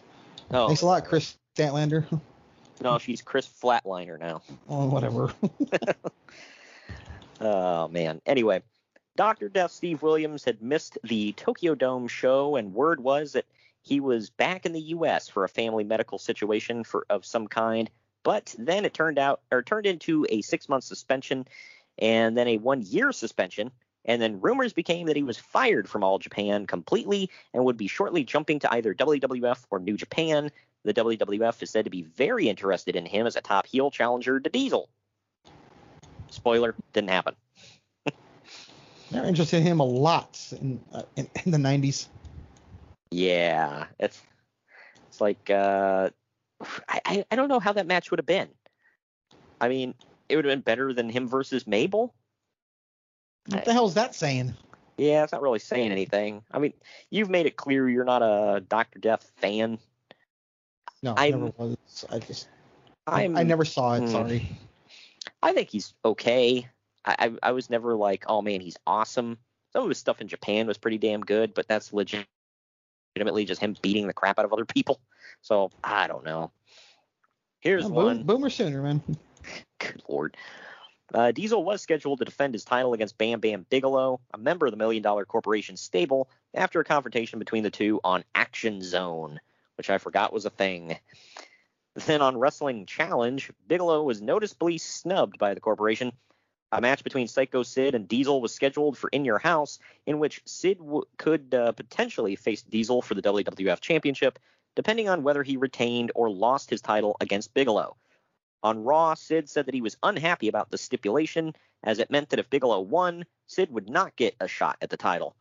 Oh, Thanks a lot, Kris Statlander. no, she's Chris Flatliner now. oh, whatever. Oh man. Anyway, Dr. Death Steve Williams had missed the Tokyo Dome show, and word was that he was back in the U.S. for a family medical situation for of some kind. But then it turned out, or turned into a six-month suspension, and then a one-year suspension. And then rumors became that he was fired from All Japan completely and would be shortly jumping to either WWF or New Japan. The WWF is said to be very interested in him as a top heel challenger to Diesel. Spoiler, didn't happen. They're interested in him a lot in, uh, in, in the 90s. Yeah, it's it's like uh, I- I don't know how that match would have been. I mean, it would have been better than him versus Mabel. What the hell's that saying? Yeah, it's not really saying anything. I mean, you've made it clear you're not a Doctor Death fan. No, I never was. I just I, I'm I never saw it. Hmm. Sorry. I think he's okay. I, I I was never like, oh man, he's awesome. Some of his stuff in Japan was pretty damn good, but that's legitimately just him beating the crap out of other people. So I don't know. Here's one. boom, boomer sooner, man. Good lord. Uh, Diesel was scheduled to defend his title against Bam Bam Bigelow, a member of the Million Dollar Corporation stable, after a confrontation between the two on Action Zone, which I forgot was a thing. Then on Wrestling Challenge, Bigelow was noticeably snubbed by the corporation. A match between Psycho Sid and Diesel was scheduled for In Your House, in which Sid w- could uh, potentially face Diesel for the WWF Championship, depending on whether he retained or lost his title against Bigelow. On Raw, Sid said that he was unhappy about the stipulation, as it meant that if Bigelow won, Sid would not get a shot at the title.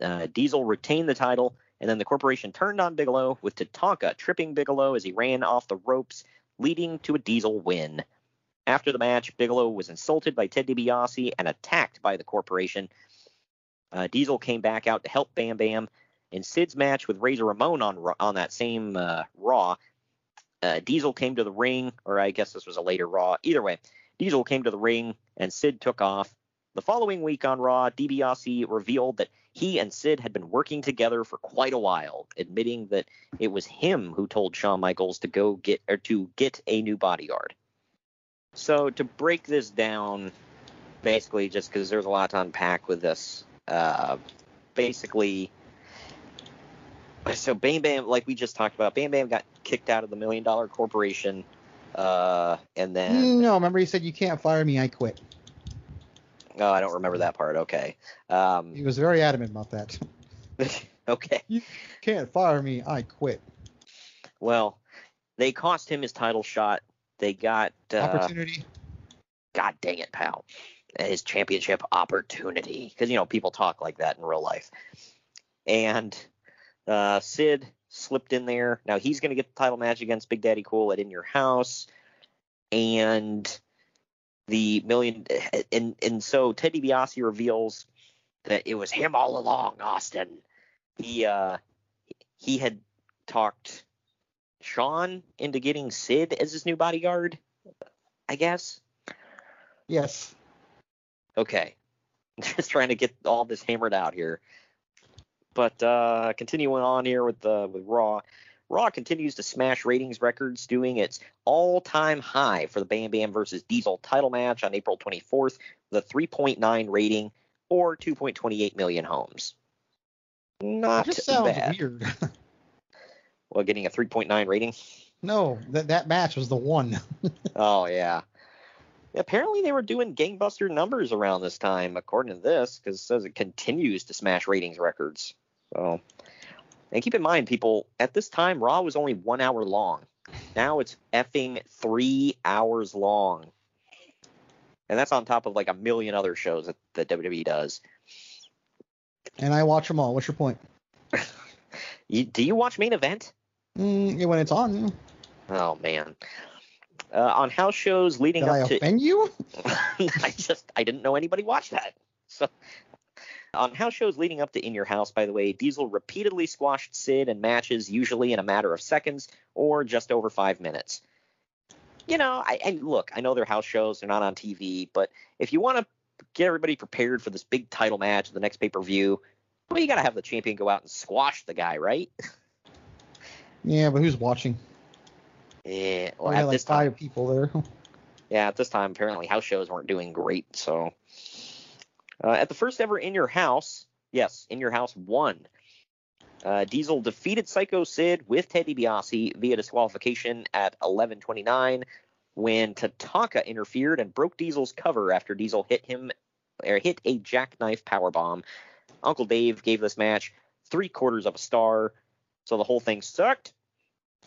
Uh, Diesel retained the title, and then the corporation turned on Bigelow, with Tatanka tripping Bigelow as he ran off the ropes, leading to a Diesel win. After the match, Bigelow was insulted by Ted DiBiase and attacked by the corporation. Uh, Diesel came back out to help Bam Bam. In Sid's match with Razor Ramon on on that same uh, Raw, uh, Diesel came to the ring, or I guess this was a later Raw. Either way, Diesel came to the ring and Sid took off. The following week on Raw, DiBiase revealed that he and Sid had been working together for quite a while, admitting that it was him who told Shawn Michaels to go get or to get a new bodyguard. So to break this down, basically, just because there's a lot to unpack with this, uh, basically, so Bam Bam, like we just talked about, Bam Bam got kicked out of the Million Dollar Corporation, uh, and then No, remember he said you can't fire me, I quit. oh, I don't remember that part. Okay, um, He was very adamant about that. okay. You can't fire me, I quit. Well, they cost him his title shot. They got uh, Opportunity. God dang it, pal. His championship opportunity. Because, you know, people talk like that in real life. And uh, Sid slipped in there. Now he's going to get the title match against Big Daddy Cool at In Your House. And the million, and and so Ted DiBiase reveals that it was him all along, Austin. He uh he had talked Shawn into getting Sid as his new bodyguard, I guess. Yes. Okay. Just trying to get all this hammered out here. But uh, continuing on here with the with Raw, Raw continues to smash ratings records, doing its all-time high for the Bam Bam versus Diesel title match on April 24th the 3.9 rating or 2.28 million homes. Not just sounds bad. weird. Well, getting a 3.9 rating. no, that that match was the one. Oh yeah. Apparently they were doing gangbuster numbers around this time, according to this, because it says it continues to smash ratings records. So, and keep in mind, people, at this time Raw was only one hour long. Now it's effing three hours long, and that's on top of like a million other shows that, that WWE does. and I watch them all. What's your point? You, do you watch main event? Mm, yeah, when it's on, Oh man. Uh, on house shows leading did I up to offend you? I just I didn't know anybody watched that. So on house shows leading up to In Your House, by the way, Diesel repeatedly squashed Sid in matches, usually in a matter of seconds or just over five minutes. You know, I, I look, I know they're house shows, they're not on TV, but if you want to get everybody prepared for this big title match, the next pay per view, well, you got to have the champion go out and squash the guy, right? Yeah, but who's watching? Yeah, well, we at like this time, five people there. Yeah, at this time, apparently house shows weren't doing great. So, uh, at the first ever In Your House, yes, In Your House won. Uh, Diesel defeated Psycho Sid with Teddy DiBiase via disqualification at 11:29 when Tatanka interfered and broke Diesel's cover after Diesel hit him or hit a jackknife powerbomb. Uncle Dave gave this match three quarters of a star, so the whole thing sucked.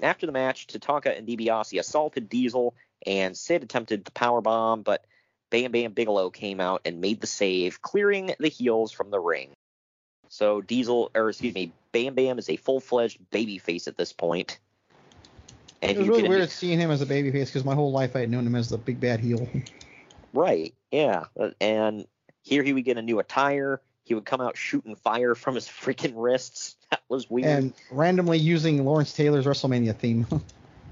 After the match, Tatanka and DiBiase assaulted Diesel, and Sid attempted the power bomb, but Bam Bam Bigelow came out and made the save, clearing the heels from the ring. So Diesel, or excuse me, Bam Bam is a full-fledged babyface at this point. And it was really weird seeing him as a babyface because my whole life I had known him as the big bad heel. Right, yeah. Uh, And here he would get a new attire. He would come out shooting fire from his freaking wrists. That was weird. and randomly using Lawrence Taylor's WrestleMania theme.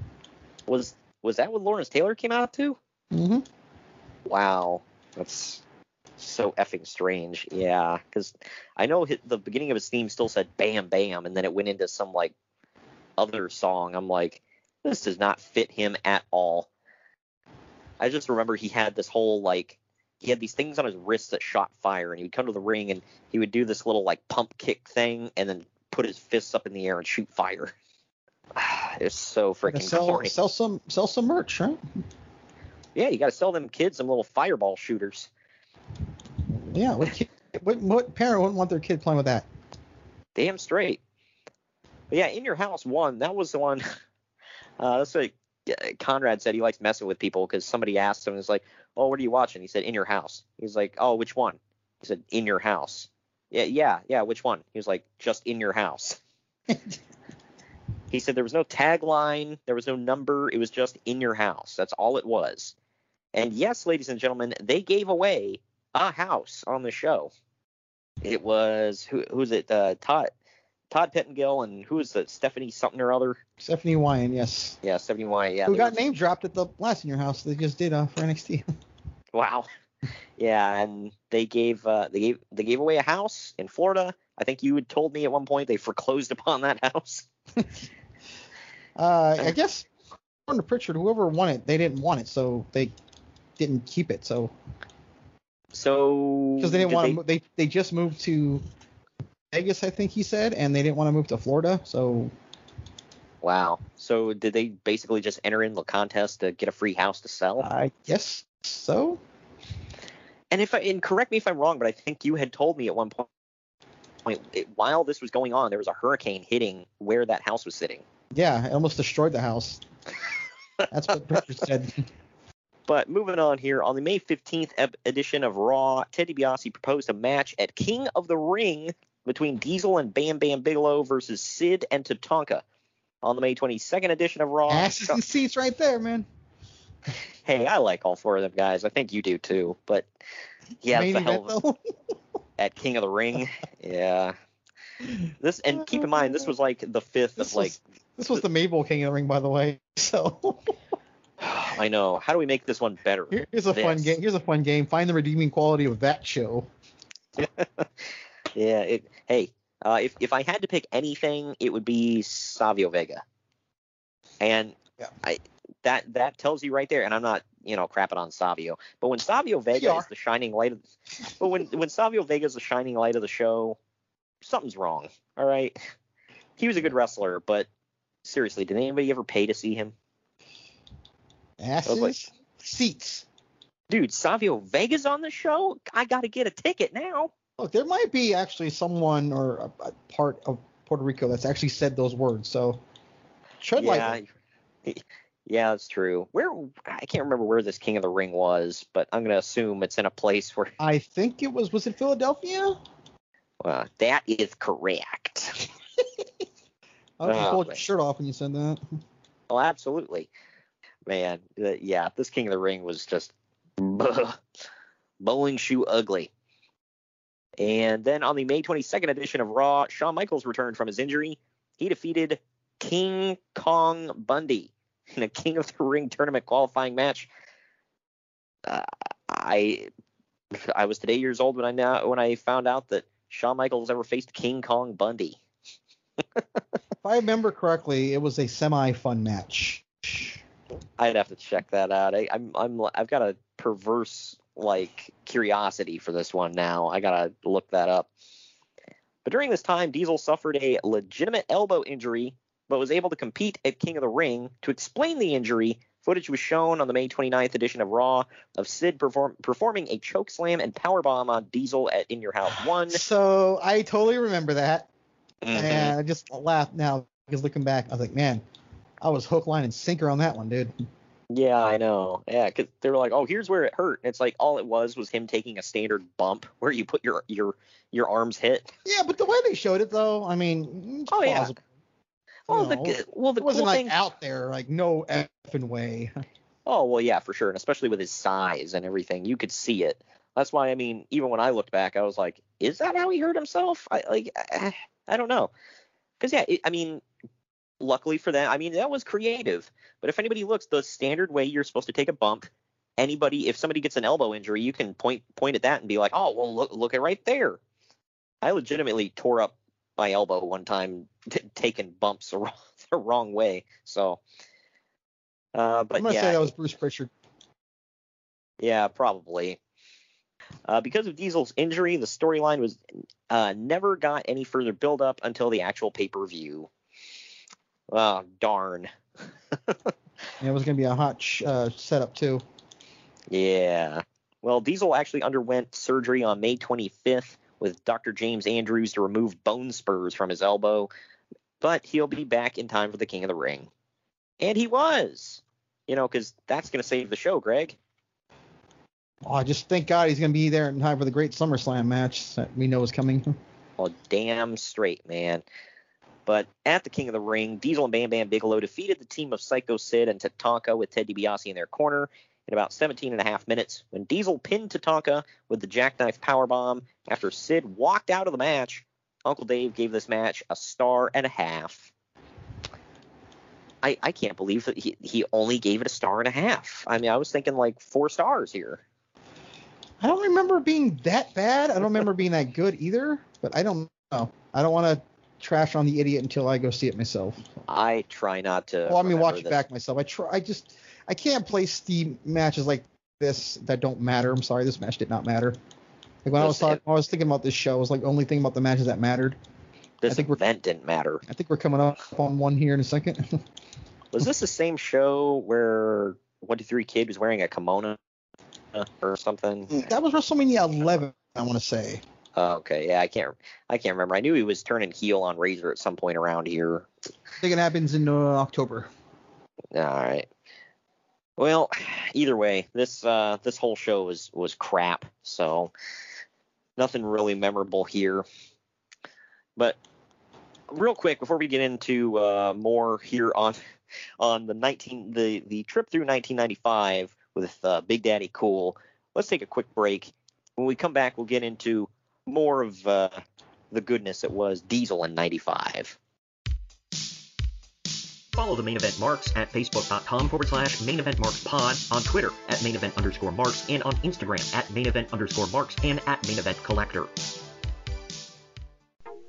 was was that what Lawrence Taylor came out to? hmm Wow, that's so effing strange. Yeah, because I know hi- the beginning of his theme still said "Bam Bam," and then it went into some like other song. I'm like, this does not fit him at all. I just remember he had this whole like he had these things on his wrists that shot fire, and he would come to the ring and he would do this little like pump kick thing, and then put his fists up in the air and shoot fire. it's so freaking sell corny. sell some sell some merch, right? Yeah, you got to sell them kids some little fireball shooters. Yeah. What, kid, what what parent wouldn't want their kid playing with that? Damn straight. But yeah, in your house one. That was the one. Uh, that's what Conrad said. He likes messing with people because somebody asked him, "Is like, oh, what are you watching?" He said, "In your house." He's like, "Oh, which one?" He said, "In your house." Yeah, yeah, yeah. Which one? He was like, "Just in your house." he said there was no tagline, there was no number. It was just in your house. That's all it was. And yes, ladies and gentlemen, they gave away a house on the show. It was who who's it? Uh, Todd Todd Pettengill and who is it? Stephanie something or other. Stephanie Wiand, yes. Yeah, Stephanie Wyatt. Yeah, Who got were- name dropped at the last in your house they just did uh, for NXT. Wow. Yeah, and they gave uh, they gave they gave away a house in Florida. I think you had told me at one point they foreclosed upon that house. Uh, I guess according to Pritchard, whoever won it, they didn't want it, so they didn't keep it. So So because they didn't did want they- to, they they just moved to Vegas, I think he said, and they didn't want to move to Florida. So Wow. So did they basically just enter in the contest to get a free house to sell? I guess so. and if I and correct me if I'm wrong, but I think you had told me at one point, point it, while this was going on, there was a hurricane hitting where that house was sitting. Yeah, it almost destroyed the house. That's what Pritchard said. But moving on here, on the May 15th ep- edition of Raw, Teddy DiBiase proposed a match at King of the Ring between Diesel and Bam Bam Bigelow versus Sid and Tatanka. On the May 22nd edition of Raw, Asses Shawn- and seats right there, man. hey, I like all four of them guys. I think you do too. But yeah, it's hell of at King of the Ring. Yeah. This and keep in mind this was like the fifth This of like was, this was the Mabel King of the Ring, by the way. So I know. How do we make this one better? here's a fun game. Here's a fun game. Find the redeeming quality of that show. Yeah. It. Hey, uh, if if I had to pick anything, it would be Savio Vega. And Yeah. I that that tells you right there. And I'm not you know crapping on Savio, but when Savio Vega is the shining light of, but when when Savio Vega is the shining light of the show, something's wrong. All right. He was a good wrestler, but seriously, did anybody ever pay to see him? Asses, like- seats. Dude, Savio Vega's on the show. I got to get a ticket now. Look, there might be actually someone or a, a part of Puerto Rico that's actually said those words. So tread lightly. Yeah, yeah, that's true. Where I can't remember where this King of the Ring was, but I'm gonna assume it's in a place where I think it was was it Philadelphia? Well, that is correct. I Oh, pulled man. your shirt off when you said that. Oh, absolutely, man. uh, yeah, this King of the Ring was just bowling shoe ugly. And then on the May 22nd edition of Raw, Shawn Michaels returned from his injury. He defeated King Kong Bundy in a King of the Ring tournament qualifying match. Uh, I I was today years old when I now when I found out that Shawn Michaels ever faced King Kong Bundy. If I remember correctly, it was a semi-fun match. I'd have to check that out. I, I'm I'm I've got a perverse like curiosity for this one now. I gotta look that up. But during this time, Diesel suffered a legitimate elbow injury, but was able to compete at King of the Ring. To explain the injury, footage was shown on the May 29th edition of Raw of Sid perform, performing a choke slam and power bomb on Diesel at In Your House One. So I totally remember that, Mhm. and I just laughed now because looking back, I was like, man, I was hook, line, and sinker on that one, dude. Yeah, I know. Yeah, because they were like, "Oh, here's where it hurt." And it's like all it was was him taking a standard bump where you put your your your arms hit. Yeah, but the way they showed it, though, I mean, it's Oh, yeah. Well, You the know, well the it wasn't cool like thing. out there, like no effing way. Oh well, yeah, for sure, and especially with his size and everything, you could see it. That's why I mean, even when I looked back, I was like, "Is that how he hurt himself?" I like, I, I don't know, because yeah, it, I mean, luckily for them, I mean that was creative. But if anybody looks, the standard way you're supposed to take a bump, anybody, if somebody gets an elbow injury, you can point point at that and be like, "Oh, well, look look at right there." I legitimately tore up my elbow one time t- taking bumps the wrong, the wrong way. So, uh, but I'm gonna yeah, say that was Bruce Pritchard. yeah, probably. Uh, because of Diesel's injury, the storyline was uh, never got any further build up until the actual pay per view. Oh darn. Yeah, it was gonna be a hot sh- uh, setup too. Yeah. Well, Diesel actually underwent surgery on May 25th with Dr. James Andrews to remove bone spurs from his elbow, but he'll be back in time for the King of the Ring. And he was. You know, because that's going to save the show, Greg. Oh, just thank God he's gonna be there in time for the great SummerSlam match that we know is coming. Well, oh, damn straight, man. But at the King of the Ring, Diesel and Bam Bam Bigelow defeated the team of Psycho Sid and Tatanka with Ted DiBiase in their corner in about 17 and a half minutes when Diesel pinned Tatanka with the jackknife powerbomb. After Sid walked out of the match, Uncle Dave gave this match a star and a half. I, I can't believe that he, he only gave it a star and a half. I mean, I was thinking like four stars here. I don't remember being that bad. I don't remember being that good either. But I don't know. I don't want to trash on the idiot until I go see it myself. I try not to. Well, I mean, watch it back myself. I try. I just I can't play the matches like this that don't matter. I'm sorry, this match did not matter. Like when I was talking, I was thinking about this show. I was like only thinking about the matches that mattered. This I think we're- event didn't matter. I think we're coming up on one here in a second. Was this the same show where One Two Three Kid was wearing a kimono or something? that was WrestleMania 11, I want to say. Oh, okay, yeah, I can't, I can't remember. I knew he was turning heel on Razor at some point around here. I think it happens in uh, October. All right. Well, either way, this uh, this whole show was was crap. So nothing really memorable here. But real quick before we get into uh, more here on on the 19 the the trip through 1995 with uh, Big Daddy Cool. Let's take a quick break. When we come back, we'll get into more of uh, the goodness that was Diesel in '95. Follow the main event marks at facebook.com forward slash main event marks pod, on Twitter at main event underscore marks, and on Instagram at main event underscore marks and at main event collector.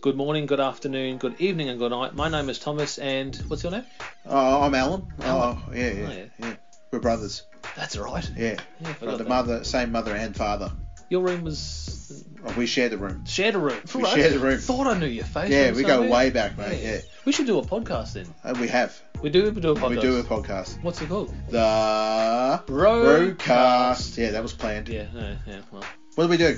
Good morning, good afternoon, good evening, and good night. My name is Thomas, and what's your name? Oh, I'm Alan. Alan. Oh, yeah, yeah, Oh, yeah. yeah. We're brothers. That's right. Yeah. Yeah, the that. mother, same mother and father. Your room was Oh, we share the room. shared a room. We Right. share the room. Thought I knew your face. Yeah, we go way back, mate. Yeah. We should do a podcast then. Uh, we have. We do. We do a podcast. We do a podcast. What's it called? The Roadcast. Roadcast. Yeah, that was planned. Yeah. Yeah. yeah well. What do we do?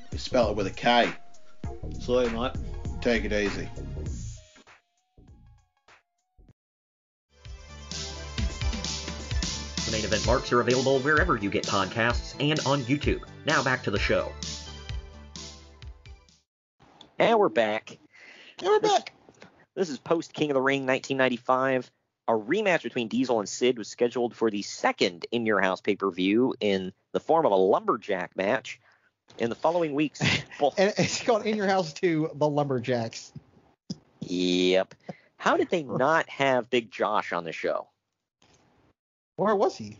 We spell it with a K. Sorry, mate. Take it easy. The main event marks are available wherever you get podcasts and on YouTube. Now back to the show. And we're back. And we're back. This is post King of the Ring 1995. A rematch between Diesel and Sid was scheduled for the second In Your House pay per view in the form of a lumberjack match. In the following weeks. And it's called In Your House 2, The Lumberjacks. yep. How did they not have Big Josh on the show? Where was he?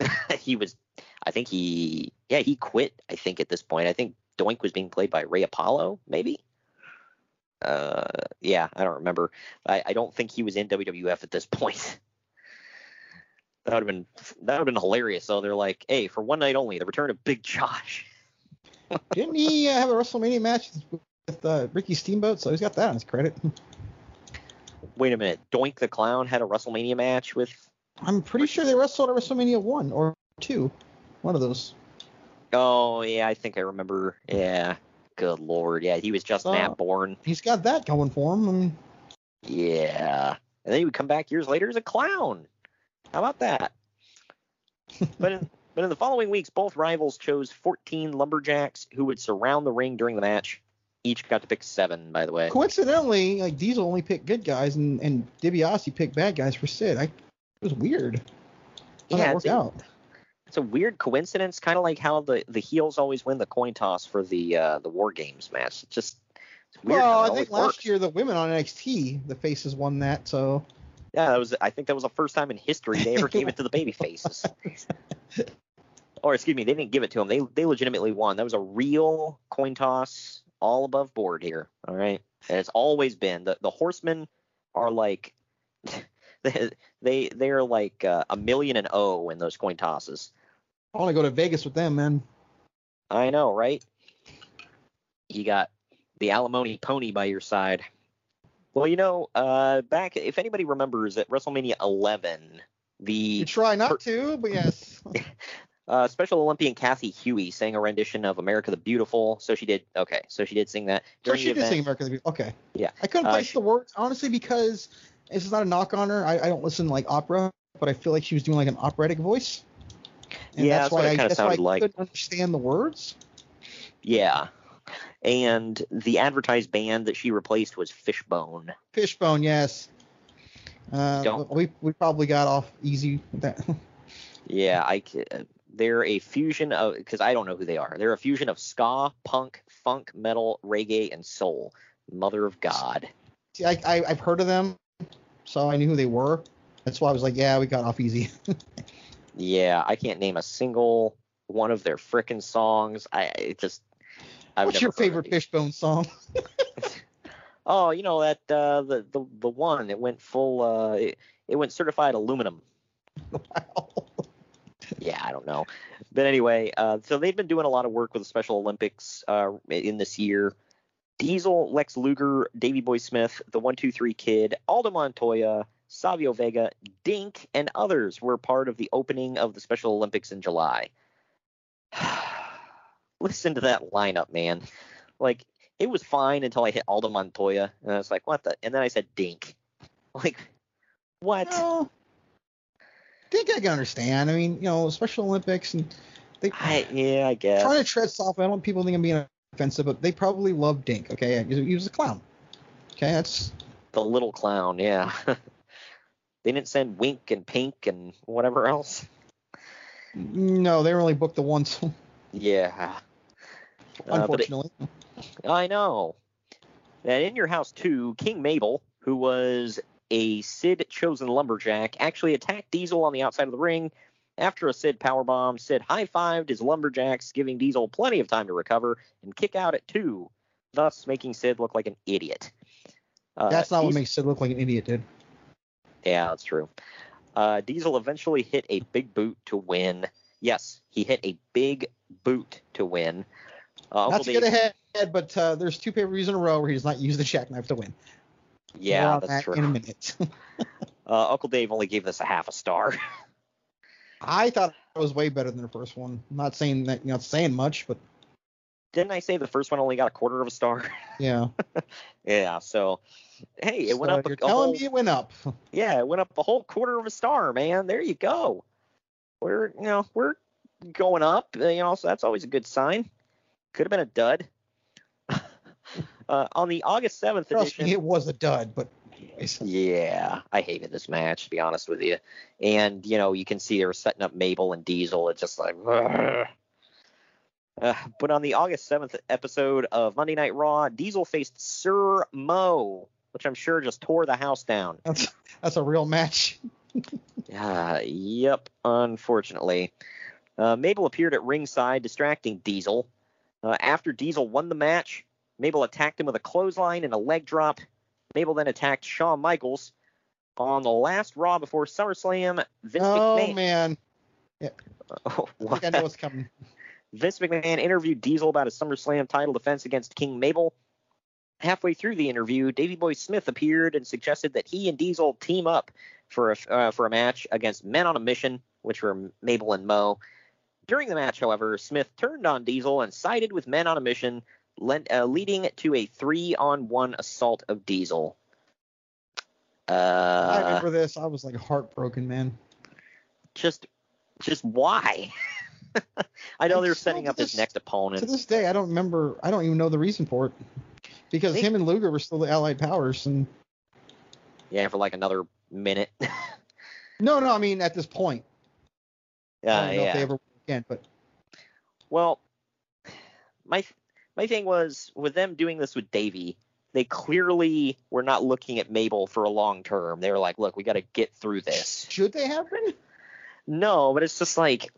he was, I think he, yeah, he quit. I think at this point, I think Doink was being played by Ray Apollo, maybe. Uh, yeah, I don't remember. I, I don't think he was in WWF at this point. That would have been that would have been hilarious. So they're like, hey, for one night only, the return of Big Josh. Didn't he uh, have a WrestleMania match with uh, Ricky Steamboat? So he's got that on his credit. Wait a minute, Doink the Clown had a WrestleMania match with. I'm pretty sure they wrestled at WrestleMania 1 or 2. One of those. Oh yeah, I think I remember. Yeah, good lord, yeah, he was just Oh. Matt Borne. He's got that going for him. I mean, Yeah. And then he would come back years later as a clown. How about that? but but in the following weeks, both rivals chose 14 lumberjacks who would surround the ring during the match. Each got to pick seven, by the way. coincidentally, like Diesel only picked good guys and, and DiBiase picked bad guys for Sid. I, it was weird. How Yeah, it's- out. It's a weird coincidence, kind of like how the, the heels always win the coin toss for the uh, the War Games match. It's just it's weird. Well, I think last works. year the women on NXT, the faces won that. So Yeah, that was. I think that was the first time in history they ever gave it to the baby faces. or excuse me, they didn't give it to him. They they legitimately won. That was a real coin toss, all above board here. All right, and it's always been the the Horsemen are like they they they are like uh, a million and oh in those coin tosses. I want to go to Vegas with them, man. I know, right? You got the alimony pony by your side. Well, you know, uh, back if anybody remembers at WrestleMania 11, the You try not to, but yes. uh, Special Olympian Kathy Huey sang a rendition of "America the Beautiful." So she did. Okay, so she did sing that So she did event. sing America the Beautiful. Okay. Yeah. I couldn't Uh, place the words honestly because this is not a knock on her. I, I don't listen to like opera, but I feel like she was doing like an operatic voice. And Yeah, that's, that's why what it I that's why I like. couldn't understand the words. Yeah, and the advertised band that she replaced was Fishbone. Fishbone, yes. Uh, Don't- we we probably got off easy with that. Yeah, I uh, they're a fusion of because I don't know who they are. They're a fusion of ska, punk, funk, metal, reggae, and soul. Mother of God. See, I, I I've heard of them, so I knew who they were. That's why I was like, yeah, we got off easy. Yeah, I can't name a single one of their frickin' songs. I it just. I would What's your never heard of favorite. Fishbone song? Oh, you know that uh, the the the one it went full. Uh, it, it went certified aluminum. Yeah, I don't know, but anyway, uh, so they've been doing a lot of work with the Special Olympics uh, in this year. Diesel, Lex Luger, Davey Boy Smith, the One Two Three Kid, Aldo Montoya, Savio Vega, Dink, and others were part of the opening of the Special Olympics in July. Listen to that lineup, man. Like, it was fine until I hit Aldo Montoya, and I was like, what the? And then I said Dink. Like, what? No. Think I can understand. I mean, you know, Special Olympics and they I, yeah, I guess. trying to tread soft. I don't want people think I'm being offensive, but they probably love Dink. Okay, he was a clown. Okay, that's the little clown, yeah. they didn't send Wink and Pink and whatever else. no, they only booked the ones. Yeah. Uh, it- Unfortunately, I know. And in your house too, King Mabel, who was a Sid chosen lumberjack, actually attacked Diesel on the outside of the ring. After a Sid powerbomb, Sid high fived his lumberjacks, giving Diesel plenty of time to recover and kick out at two, thus making Sid look like an idiot. Uh, that's not what makes Sid look like an idiot, dude. Yeah, that's true. Uh, Diesel eventually hit a big boot to win. Yes, he hit a big boot to win. Uh, Not Uncle to get ahead, but uh, there's two pay per views in a row where he does not use the jackknife to win. Yeah, that's that true. In a minute. Uh, Uncle Dave only gave this a half a star. I thought it was way better than the first one. I'm not saying that, you know, saying much, but Didn't I say the first one only got a quarter of a star? yeah. yeah, so hey, it went up a, You're a telling whole, me it went up. yeah, it went up a whole quarter of a star, man. There you go. We're you know we're going up, you know, so that's always a good sign. Could have been a dud. Uh, on the August seventh Trust edition, me, it was a dud, but. Yeah, I hated this match to be honest with you. And you know, you can see they were setting up Mabel and Diesel. It's just like. Uh, but on the August seventh episode of Monday Night Raw, Diesel faced Sir Mo, which I'm sure just tore the house down. that's that's a real match. Uh, yep, unfortunately. Uh, Mabel appeared at ringside, distracting Diesel. Uh, after Diesel won the match, Mabel attacked him with a clothesline and a leg drop. Mabel then attacked Shawn Michaels. On the last Raw before SummerSlam, Vince oh McMahon. man, Oh, I think I know what's coming. Vince McMahon interviewed Diesel about his SummerSlam title defense against King Mabel. Halfway through the interview, Davey Boy Smith appeared and suggested that he and Diesel team up for a uh, for a match against Men on a Mission, which were Mabel and Mo. During the match, however, Smith turned on Diesel and sided with Men on a Mission, lent, uh, leading to a three-on-one assault of Diesel. I Uh, remember this. I was like heartbroken, man. just, just why? I know they're just setting up his this- next opponent. To this day, I don't remember. I don't even know the reason for it. Because They- him and Luger were still the Allied powers, and Yeah, for like another minute. no, no, I mean at this point. I Uh, don't know if yeah. they ever again, but Well, my my thing was with them doing this with Davey, they clearly were not looking at Mabel for a long term. They were like, "Look, we got to get through this." should they have been? No, but it's just like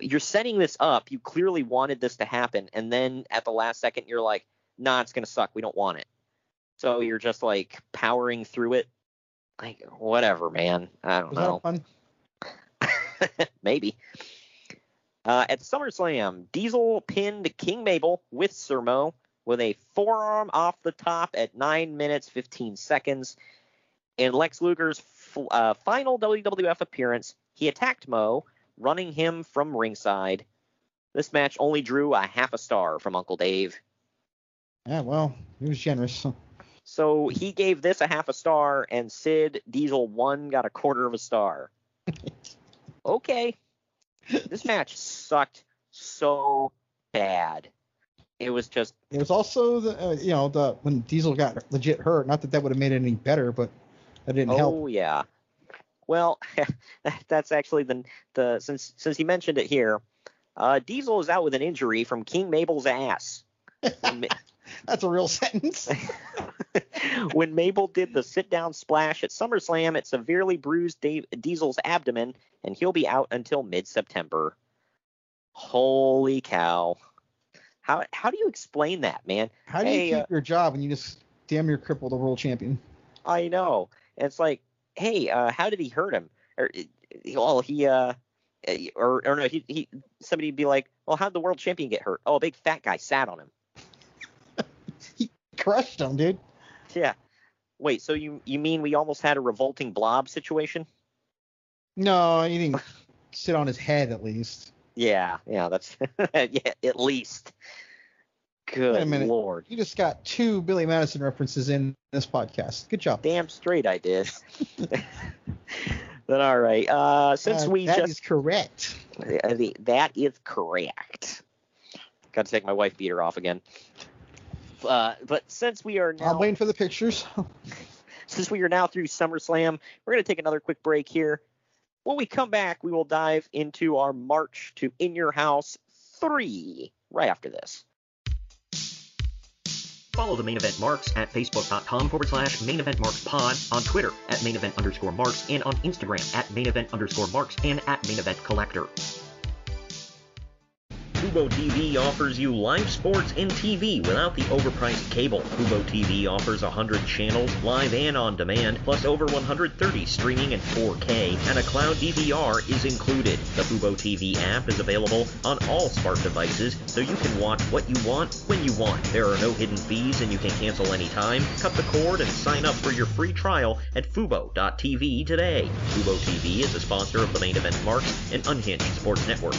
you're setting this up. You clearly wanted this to happen, and then at the last second, you're like, "Nah, it's gonna suck. We don't want it." So you're just like powering through it. Like whatever, man. I don't Was know. that fun? Maybe. Uh, at SummerSlam, Diesel pinned King Mabel with Sir Mo with a forearm off the top at 9 minutes 15 seconds. In Lex Luger's f- uh, final WWF appearance, he attacked Mo, running him from ringside. This match only drew a half a star from Uncle Dave. Yeah, well, he was generous. So he gave this a half a star, and Sid Diesel one got a quarter of a star. okay. This match sucked so bad. It was just It was also the uh, you know the when Diesel got legit hurt. Not that that would have made it any better, but that didn't oh help. Oh yeah. Well, that's actually the the since since he mentioned it here. Uh, Diesel is out with an injury from King Mabel's ass. That's a real sentence. when Mabel did the sit down splash at SummerSlam, it severely bruised Dave, Diesel's abdomen, and he'll be out until mid September. Holy cow! How how do you explain that, man? How do Hey, you uh, keep your job when you just damn near cripple the world champion? I know. It's like, hey, uh, how did he hurt him? Or, well, he, uh, or, or no, he, he, somebody would be like, well, how'd the world champion get hurt? Oh, a big fat guy sat on him. He crushed him, dude. Yeah. Wait, so you you mean we almost had a revolting blob situation? No, he didn't sit on his head at least. Yeah, yeah, that's yeah, at least. Good Wait a minute. lord. You just got two Billy Madison references in this podcast. Good job. Damn straight I did. but all right. Uh, since Uh, we that just is correct. Uh, the- that is correct. Got to take my wife beater off again. Uh, but since we are now I'm waiting for the pictures. since we are now through SummerSlam, we're going to take another quick break here. When we come back, we will dive into our march to In Your House 3 right after this. Follow the main event marks at facebook.com forward slash main event marks pod, on Twitter at main event underscore marks, and on Instagram at main event underscore marks and at main event collector. Fubo TV offers you live sports and TV without the overpriced cable. Fubo TV offers 100 channels, live and on demand, plus over 130 streaming in 4K, and a cloud DVR is included. The Fubo TV app is available on all smart devices, so you can watch what you want when you want. There are no hidden fees and you can cancel anytime. Cut the cord and sign up for your free trial at Fubo.tv today. Fubo TV is a sponsor of the main event marks and Unhinged Sports Network.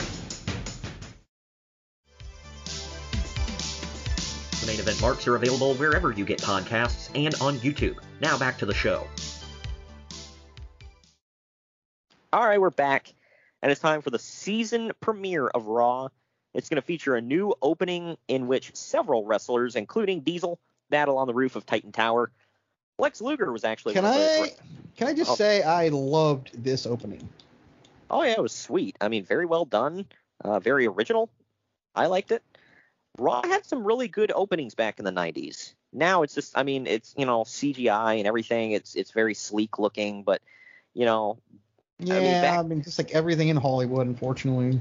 Main event marks are available wherever you get podcasts and on YouTube. Now back to the show. All right, we're back, and it's time for the season premiere of Raw. It's going to feature a new opening in which several wrestlers, including Diesel, battle on the roof of Titan Tower. Lex Luger was actually. Can I can I just Oh. say I loved this opening? Oh yeah, it was sweet. I mean, very well done. Uh, very original. I liked it. Raw had some really good openings back in the 90s. Now it's just, I mean, it's you know CGI and everything. It's it's very sleek looking, but you know, Yeah, I mean, back- just like everything in Hollywood, unfortunately.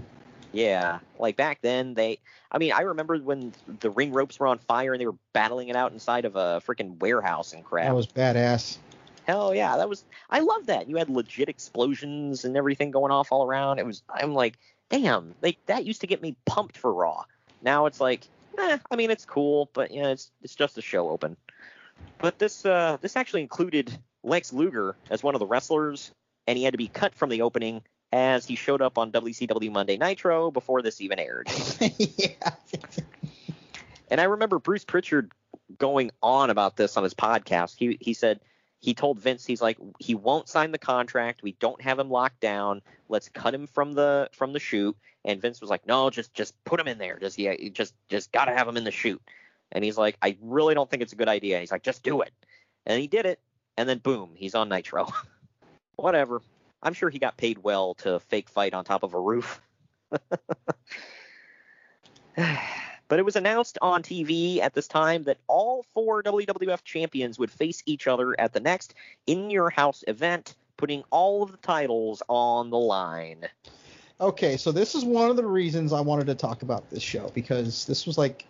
yeah, like back then they. I mean, I remember when the ring ropes were on fire and they were battling it out inside of a freaking warehouse and crap. That was badass. Hell yeah, that was. I love that. You had legit explosions and everything going off all around. It was. I'm like, damn, like that used to get me pumped for Raw. Now it's like, eh, I mean, it's cool, but yeah, it's it's just a show open. But this uh this actually included Lex Luger as one of the wrestlers, and he had to be cut from the opening as he showed up on WCW Monday Nitro before this even aired. yeah. And I remember Bruce Pritchard going on about this on his podcast. He he said he told Vince he's like he won't sign the contract. We don't have him locked down. Let's cut him from the from the shoot. And Vince was like, no, just just put him in there. Just yeah, just just gotta have him in the shoot. And he's like, I really don't think it's a good idea. He's like, just do it. And he did it. And then boom, he's on Nitro. Whatever. I'm sure he got paid well to fake fight on top of a roof. But it was announced on TV at this time that all four WWF champions would face each other at the next In Your House event, putting all of the titles on the line. Okay, so this is one of the reasons I wanted to talk about this show because this was like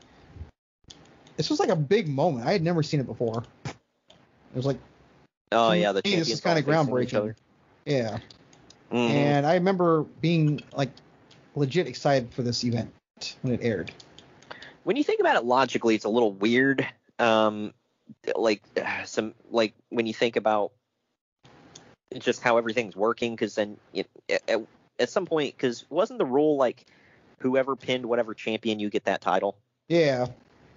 this was like a big moment. I had never seen it before. It was like Oh yeah, the champions this is kind of groundbreaking. other. Yeah. Mhm. And I remember being like legit excited for this event when it aired. When you think about it logically, it's a little weird. Um, like some like when you think about just how everything's working, because then you, at, at some point, because wasn't the rule like whoever pinned whatever champion you get that title? Yeah.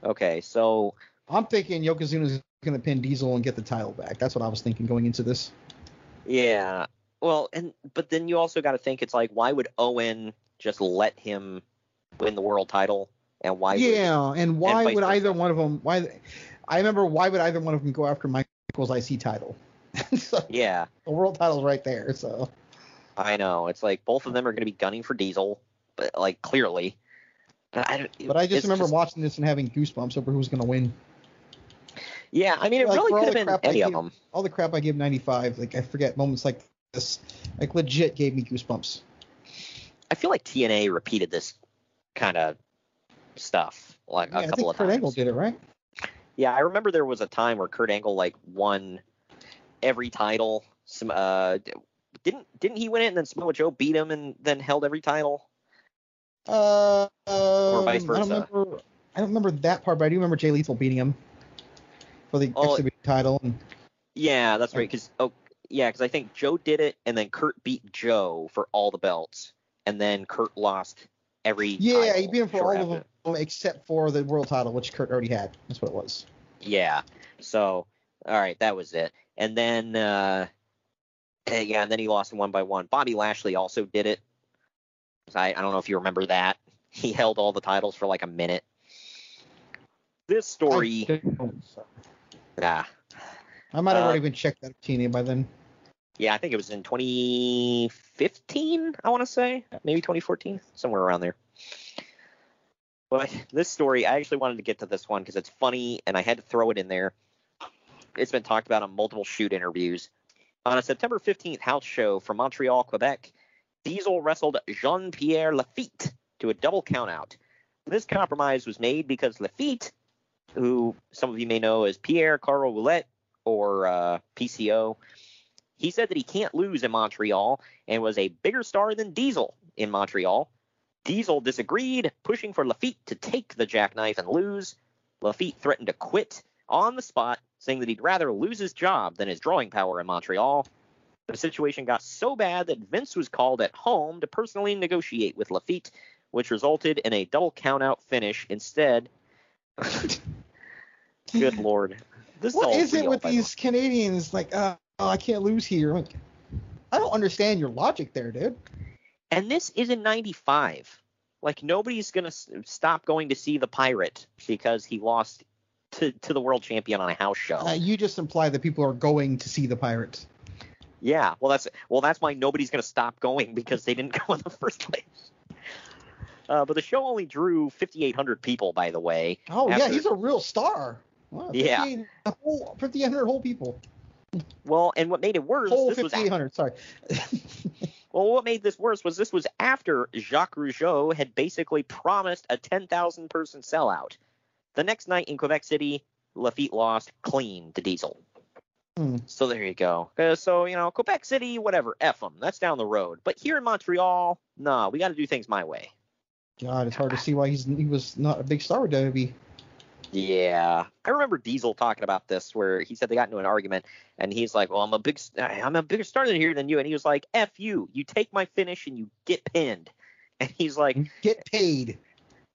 Okay, so I'm thinking Yokozuna's going to pin Diesel and get the title back. That's what I was thinking going into this. Yeah. Well, and but then you also got to think it's like why would Owen just let him win the world title and why? would- yeah, and why vice would either one of them? Why? I remember why would either one of them go after Michaels' IC title? so, Yeah, the world title's right there. So I know. It's like both of them are going to be gunning for Diesel, but like clearly. But I, But I just remember watching this and having goosebumps over who's going to win. Yeah, I mean, it Like, really could have been any of them. All the crap I give 95, like I forget moments like this, like legit gave me goosebumps. I feel like TNA repeated this kind of stuff like Yeah, a I couple think of Kurt times. Angle did it right. Yeah, I remember there was a time where Kurt Angle like won every title. Some uh, didn't didn't he win it and then Samoa Joe beat him and then held every title? Uh, Or vice um, versa. I don't remember. I don't remember that part, but I do remember Jay Lethal beating him for the Oh, XW title. And Yeah, that's right. Because oh, yeah, because I think Joe did it, and then Kurt beat Joe for all the belts, and then Kurt lost every. Yeah, title he beat him for all after. of them except for the world title, which Kurt already had. That's what it was. Yeah. So, all right, that was it. And then, uh, eh, yeah, and then he lost one by one. Bobby Lashley also did it. I, I don't know if you remember that. He held all the titles for like a minute. This story, I, don't- yeah, I might have Uh, already been checked out of TNA by then. yeah, I think it was in 2015. I want to say maybe 2014, somewhere around there. But this story, I actually wanted to get to this one because it's funny, and I had to throw it in there. It's been talked about on multiple shoot interviews. On a September 15th house show from Montreal, Quebec, Diesel wrestled Jean Pierre Lafitte to a double countout. This compromise was made because Lafitte, who some of you may know as Pierre Carl Ouellet or uh, PCO, he said that he can't lose in Montreal and was a bigger star than Diesel in Montreal. Diesel disagreed, pushing for Lafitte to take the jackknife and lose. Lafitte threatened to quit on the spot, saying that he'd rather lose his job than his drawing power in Montreal. The situation got so bad that Vince was called at home to personally negotiate with Lafitte, which resulted in a double countout finish instead. Good lord. This What all is it with the these Canadians? Like, uh, oh, I can't lose here. Like, I don't understand your logic there, dude. And this is in 95. Like nobody's going to stop going to see the pirate because he lost to, to the world champion on a house show. Uh, you just imply that people are going to see the pirate. yeah, well that's well that's why nobody's going to stop going because they didn't go in the first place. Uh, but the show only drew 5,800 people, by the way. Oh yeah, he's a real star. Wow, Yeah. 58 a whole 5,800 whole people. Well, and what made it worse, Whole this was 5,800. Sorry. Well, what made this worse was this was after Jacques Rougeau had basically promised a 10,000 person sellout. The next night in Quebec City, Lafitte lost clean to Diesel. Hmm. So there you go. Uh, so, you know, Quebec City, whatever, F them. That's down the road. But here in Montreal, nah, we got to do things my way. God, it's hard to see why he's he was not a big star with WWE. Yeah, I remember Diesel talking about this, where he said they got into an argument, and he's like, "Well, I'm a big, I'm a bigger star than here than you," and he was like, "F you, you take my finish and you get pinned," and he's like, Get paid.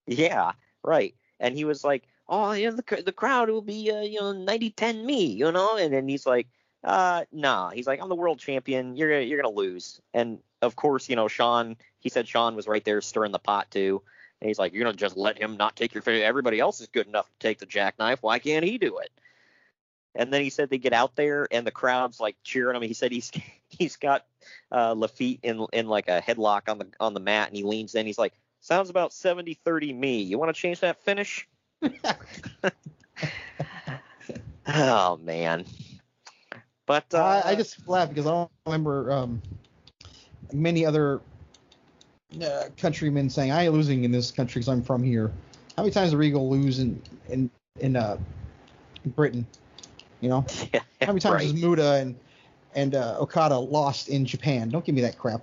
Yeah, right. And he was like, "Oh, yeah, the the crowd will be, uh, you know, 90-10 me, you know." And then he's like, "Uh, nah." He's like, "I'm the world champion. You're you're gonna lose." And of course, you know, Shawn. He said Shawn was right there stirring the pot too. And he's like, "You're gonna just let him not take your finish? Everybody else is good enough to take the jackknife. Why can't he do it?" And then he said they get out there and the crowd's like cheering him. He said he's he's got uh, Lafitte in in like a headlock on the on the mat, and he leans in. He's like, "Sounds about 70-30 me. You want to change that finish?" oh man. But uh, I, I just laugh because I don't remember um, many other uh, countrymen saying I ain't losing in this country because I'm from here. How many times did Regal lose in in in uh, Britain? You know, how many times right. has Muta and and uh, Okada lost in Japan? Don't give me that crap.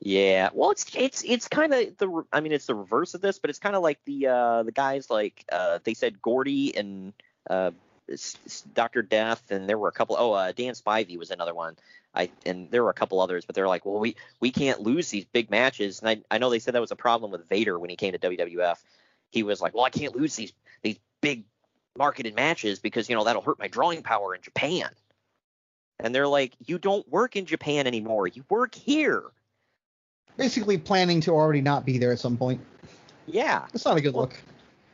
Yeah, well, it's it's it's kind of the I mean it's the reverse of this, but it's kind of like the uh the guys like uh they said Gordy and uh Dr. Death and there were a couple oh uh Dan Spivey was another one. I and there were a couple others, but they're like, well, we we can't lose these big matches. And I I know they said that was a problem with Vader when he came to WWF. He was like, well, I can't lose these these big marketed matches because you know that'll hurt my drawing power in Japan. And they're like, you don't work in Japan anymore. You work here. Basically, planning to already not be there at some point. Yeah. That's not a good Well, look.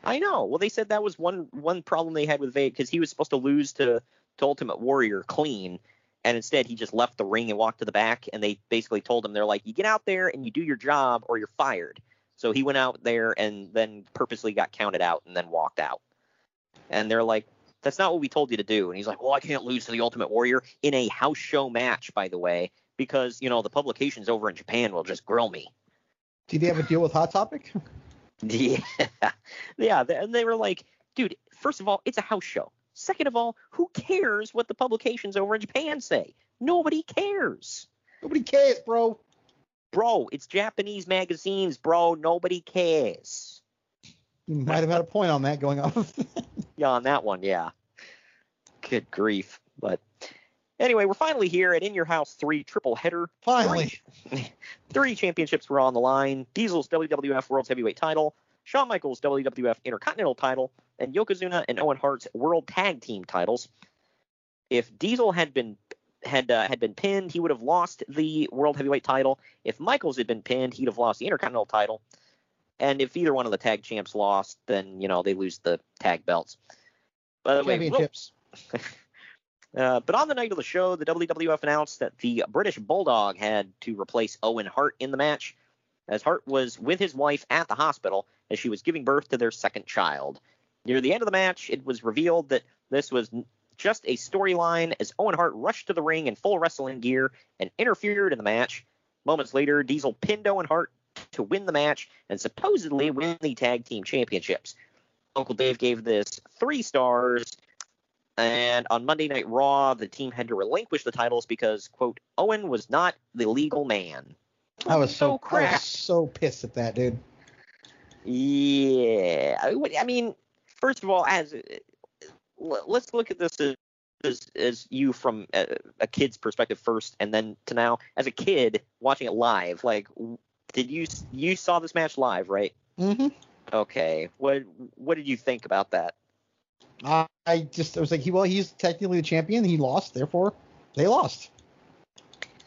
I know. Well, they said that was one one problem they had with Vader because he was supposed to lose to, to Ultimate Warrior clean, and instead he just left the ring and walked to the back. And they basically told him they're like, you get out there and you do your job or you're fired. So he went out there and then purposely got counted out and then walked out. And they're like, that's not what we told you to do. And he's like, well, I can't lose to the Ultimate Warrior in a house show match, by the way, because you know the publications over in Japan will just grill me. Did he have a deal with Hot Topic? Yeah, yeah, and they were like, dude, first of all, it's a house show. Second of all, who cares what the publications over in Japan say? Nobody cares. Nobody cares, bro. Bro, it's Japanese magazines, bro. Nobody cares. You might have had a point on that going off. Yeah, on that one, yeah. Good grief. But anyway, we're finally here at In Your House 3 triple header. Finally. Three, three championships were on the line Diesel's WWF World Heavyweight title, Shawn Michaels' WWF Intercontinental title, and Yokozuna and Owen Hart's World Tag Team titles. If Diesel had been had uh, had been pinned, he would have lost the World Heavyweight title. If Michaels had been pinned, he'd have lost the Intercontinental title. And if either one of the tag champs lost, then you know they lose the tag belts. By the way, Championships. uh, but on the night of the show, the WWF announced that the British Bulldog had to replace Owen Hart in the match, as Hart was with his wife at the hospital as she was giving birth to their second child. Near the end of the match, it was revealed that this was just a storyline as Owen Hart rushed to the ring in full wrestling gear and interfered in the match. Moments later, Diesel pinned Owen Hart to win the match and supposedly win the tag team championships. Uncle Dave gave this three stars, and on Monday Night Raw, the team had to relinquish the titles because, quote, Owen was not the legal man. I was so, I crap. was so pissed at that, dude. Yeah, I mean, first of all, as let's look at this as as, as you from a, a kid's perspective first, and then to now as a kid watching it live. Like, did you you saw this match live, right? Mm-hmm. Okay. What what did you think about that? I, I just I was like, he well, he's technically the champion. He lost, therefore they lost.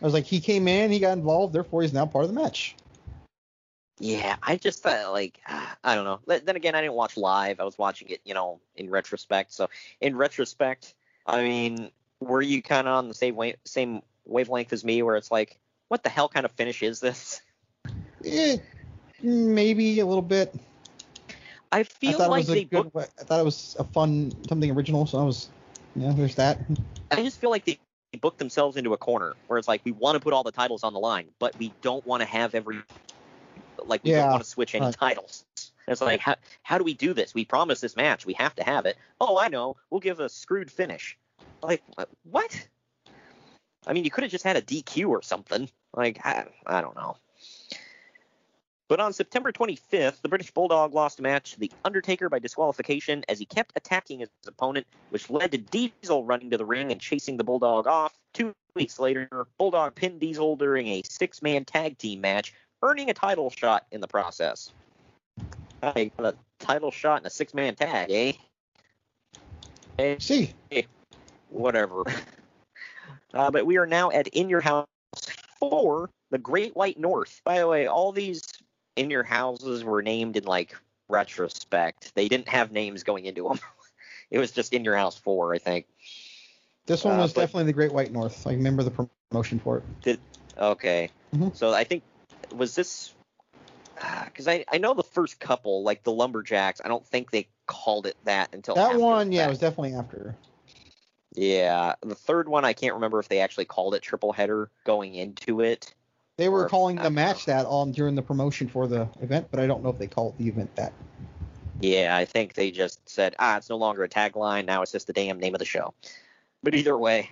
I was like, he came in, he got involved, therefore he's now part of the match. Yeah, I just thought like I don't know. Then again, I didn't watch live. I was watching it, you know, in retrospect. So in retrospect, I mean, were you kind of on the same wave, same wavelength as me, where it's like, what the hell kind of finish is this? Eh, maybe a little bit. I I feel thought like it was a they good. booked. I thought it was a fun something original, so I was, yeah, there's that. I just feel like they booked themselves into a corner where it's like we want to put all the titles on the line, but we don't want to have every like we don't want to switch any right. titles. It's like how how do we do this? We promised this match, we have to have it. Oh, I know, we'll give a screwed finish. Like what? I mean, you could have just had a DQ or something. Like I, I don't know. But on September 25th, the British Bulldog lost a match to The Undertaker by disqualification as he kept attacking his opponent, which led to Diesel running to the ring and chasing the Bulldog off. Two weeks later, Bulldog pinned Diesel during a six man tag team match, earning a title shot in the process. I got a title shot in a six man tag, eh? Eh, See, whatever. Uh, but we are now at In Your House 4, the Great White North. By the way, all these In Your Houses were named in like retrospect. They didn't have names going into them. it was just In Your House 4, I think. this one Uh, was but- definitely the Great White North. I remember the promotion for it. Did okay. Mhm. So I think was this because I I know the first couple like the lumberjacks. I don't think they called it that until That one, yeah, it was definitely after. yeah. The third one I can't remember if they actually called it triple header going into it. They were calling the match that on during the promotion for the event, but I don't know if they called the event that. Yeah, I think they just said ah it's no longer a tagline now it's just the damn name of the show. But either way,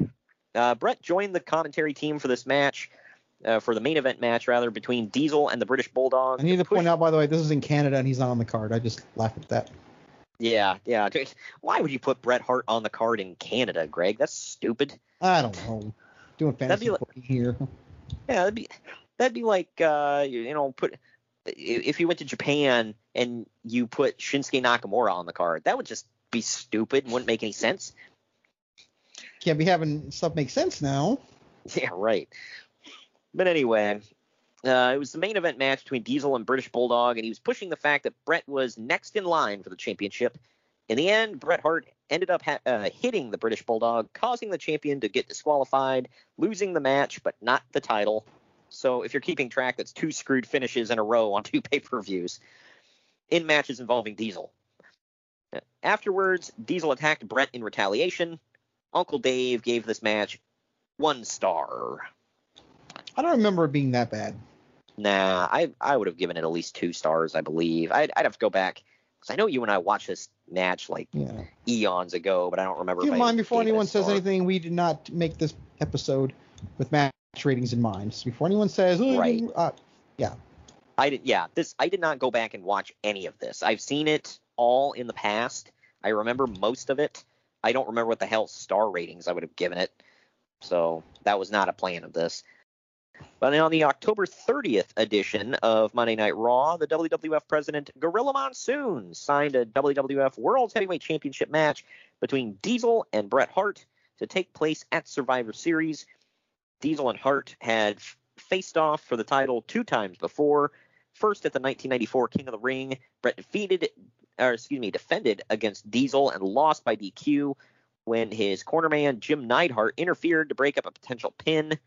uh, Bret joined the commentary team for this match. Uh, for the main event match, rather, between Diesel and the British Bulldog. I need to push- point out, by the way, this is in Canada and he's not on the card. I just laughed at that. Yeah, yeah. Why would you put Bret Hart on the card in Canada, Greg? That's stupid. I don't know. Doing fantasy like- here. Yeah, that'd be that'd be like uh, you, know, put if you went to Japan and you put Shinsuke Nakamura on the card, that would just be stupid and wouldn't make any sense. Can't be having stuff make sense now. Yeah, right. But anyway, uh, it was the main event match between Diesel and British Bulldog, and he was pushing the fact that Bret was next in line for the championship. In the end, Bret Hart ended up ha- uh, hitting the British Bulldog, causing the champion to get disqualified, losing the match, but not the title. So if you're keeping track, that's two screwed finishes in a row on two pay-per-views in matches involving Diesel. Afterwards, Diesel attacked Bret in retaliation. Uncle Dave gave this match one star. I don't remember it being that bad. Nah, I I would have given it at least two stars, I believe. I'd, I'd have to go back because I know you and I watched this match like Yeah. eons ago, but I don't remember. Keep in mind, before gave it a anyone says anything, we did not make this episode with match ratings in mind. So before anyone says, oh, Right. uh, yeah, I did, yeah. This I did not go back and watch any of this. I've seen it all in the past. I remember most of it, I don't remember what the hell star ratings I would have given it. So that was not a plan of this. But on the October 30th edition of Monday Night Raw, the WWF president Gorilla Monsoon signed a WWF World Heavyweight Championship match between Diesel and Bret Hart to take place at Survivor Series. Diesel and Hart had faced off for the title two times before. First at the 1994 King of the Ring, Bret defeated, or excuse me, defended against Diesel and lost by DQ when his cornerman Jim Neidhart interfered to break up a potential pin.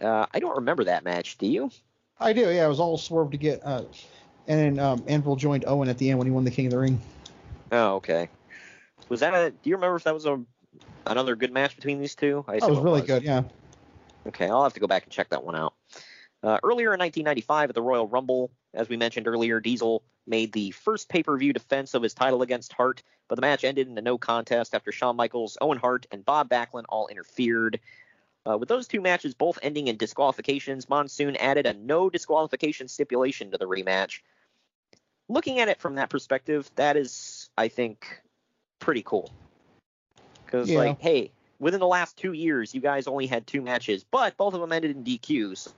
Uh, I don't remember that match. Do you? I do. Yeah, it was all swerved to get. Uh, and then um, Anvil joined Owen at the end when he won the King of the Ring. Oh, okay. Was that a? Do you remember if that was a another good match between these two? I That was really good. Yeah. Okay, I'll have to go back and check that one out. Uh, earlier in 1995 at the Royal Rumble, as we mentioned earlier, Diesel made the first pay-per-view defense of his title against Hart, but the match ended in a no contest after Shawn Michaels, Owen Hart, and Bob Backlund all interfered. Uh, with those two matches both ending in disqualifications, Monsoon added a no disqualification stipulation to the rematch. Looking at it from that perspective, that is, I think, pretty cool. Because, Yeah. like, hey, within the last two years, you guys only had two matches, but both of them ended in DQs.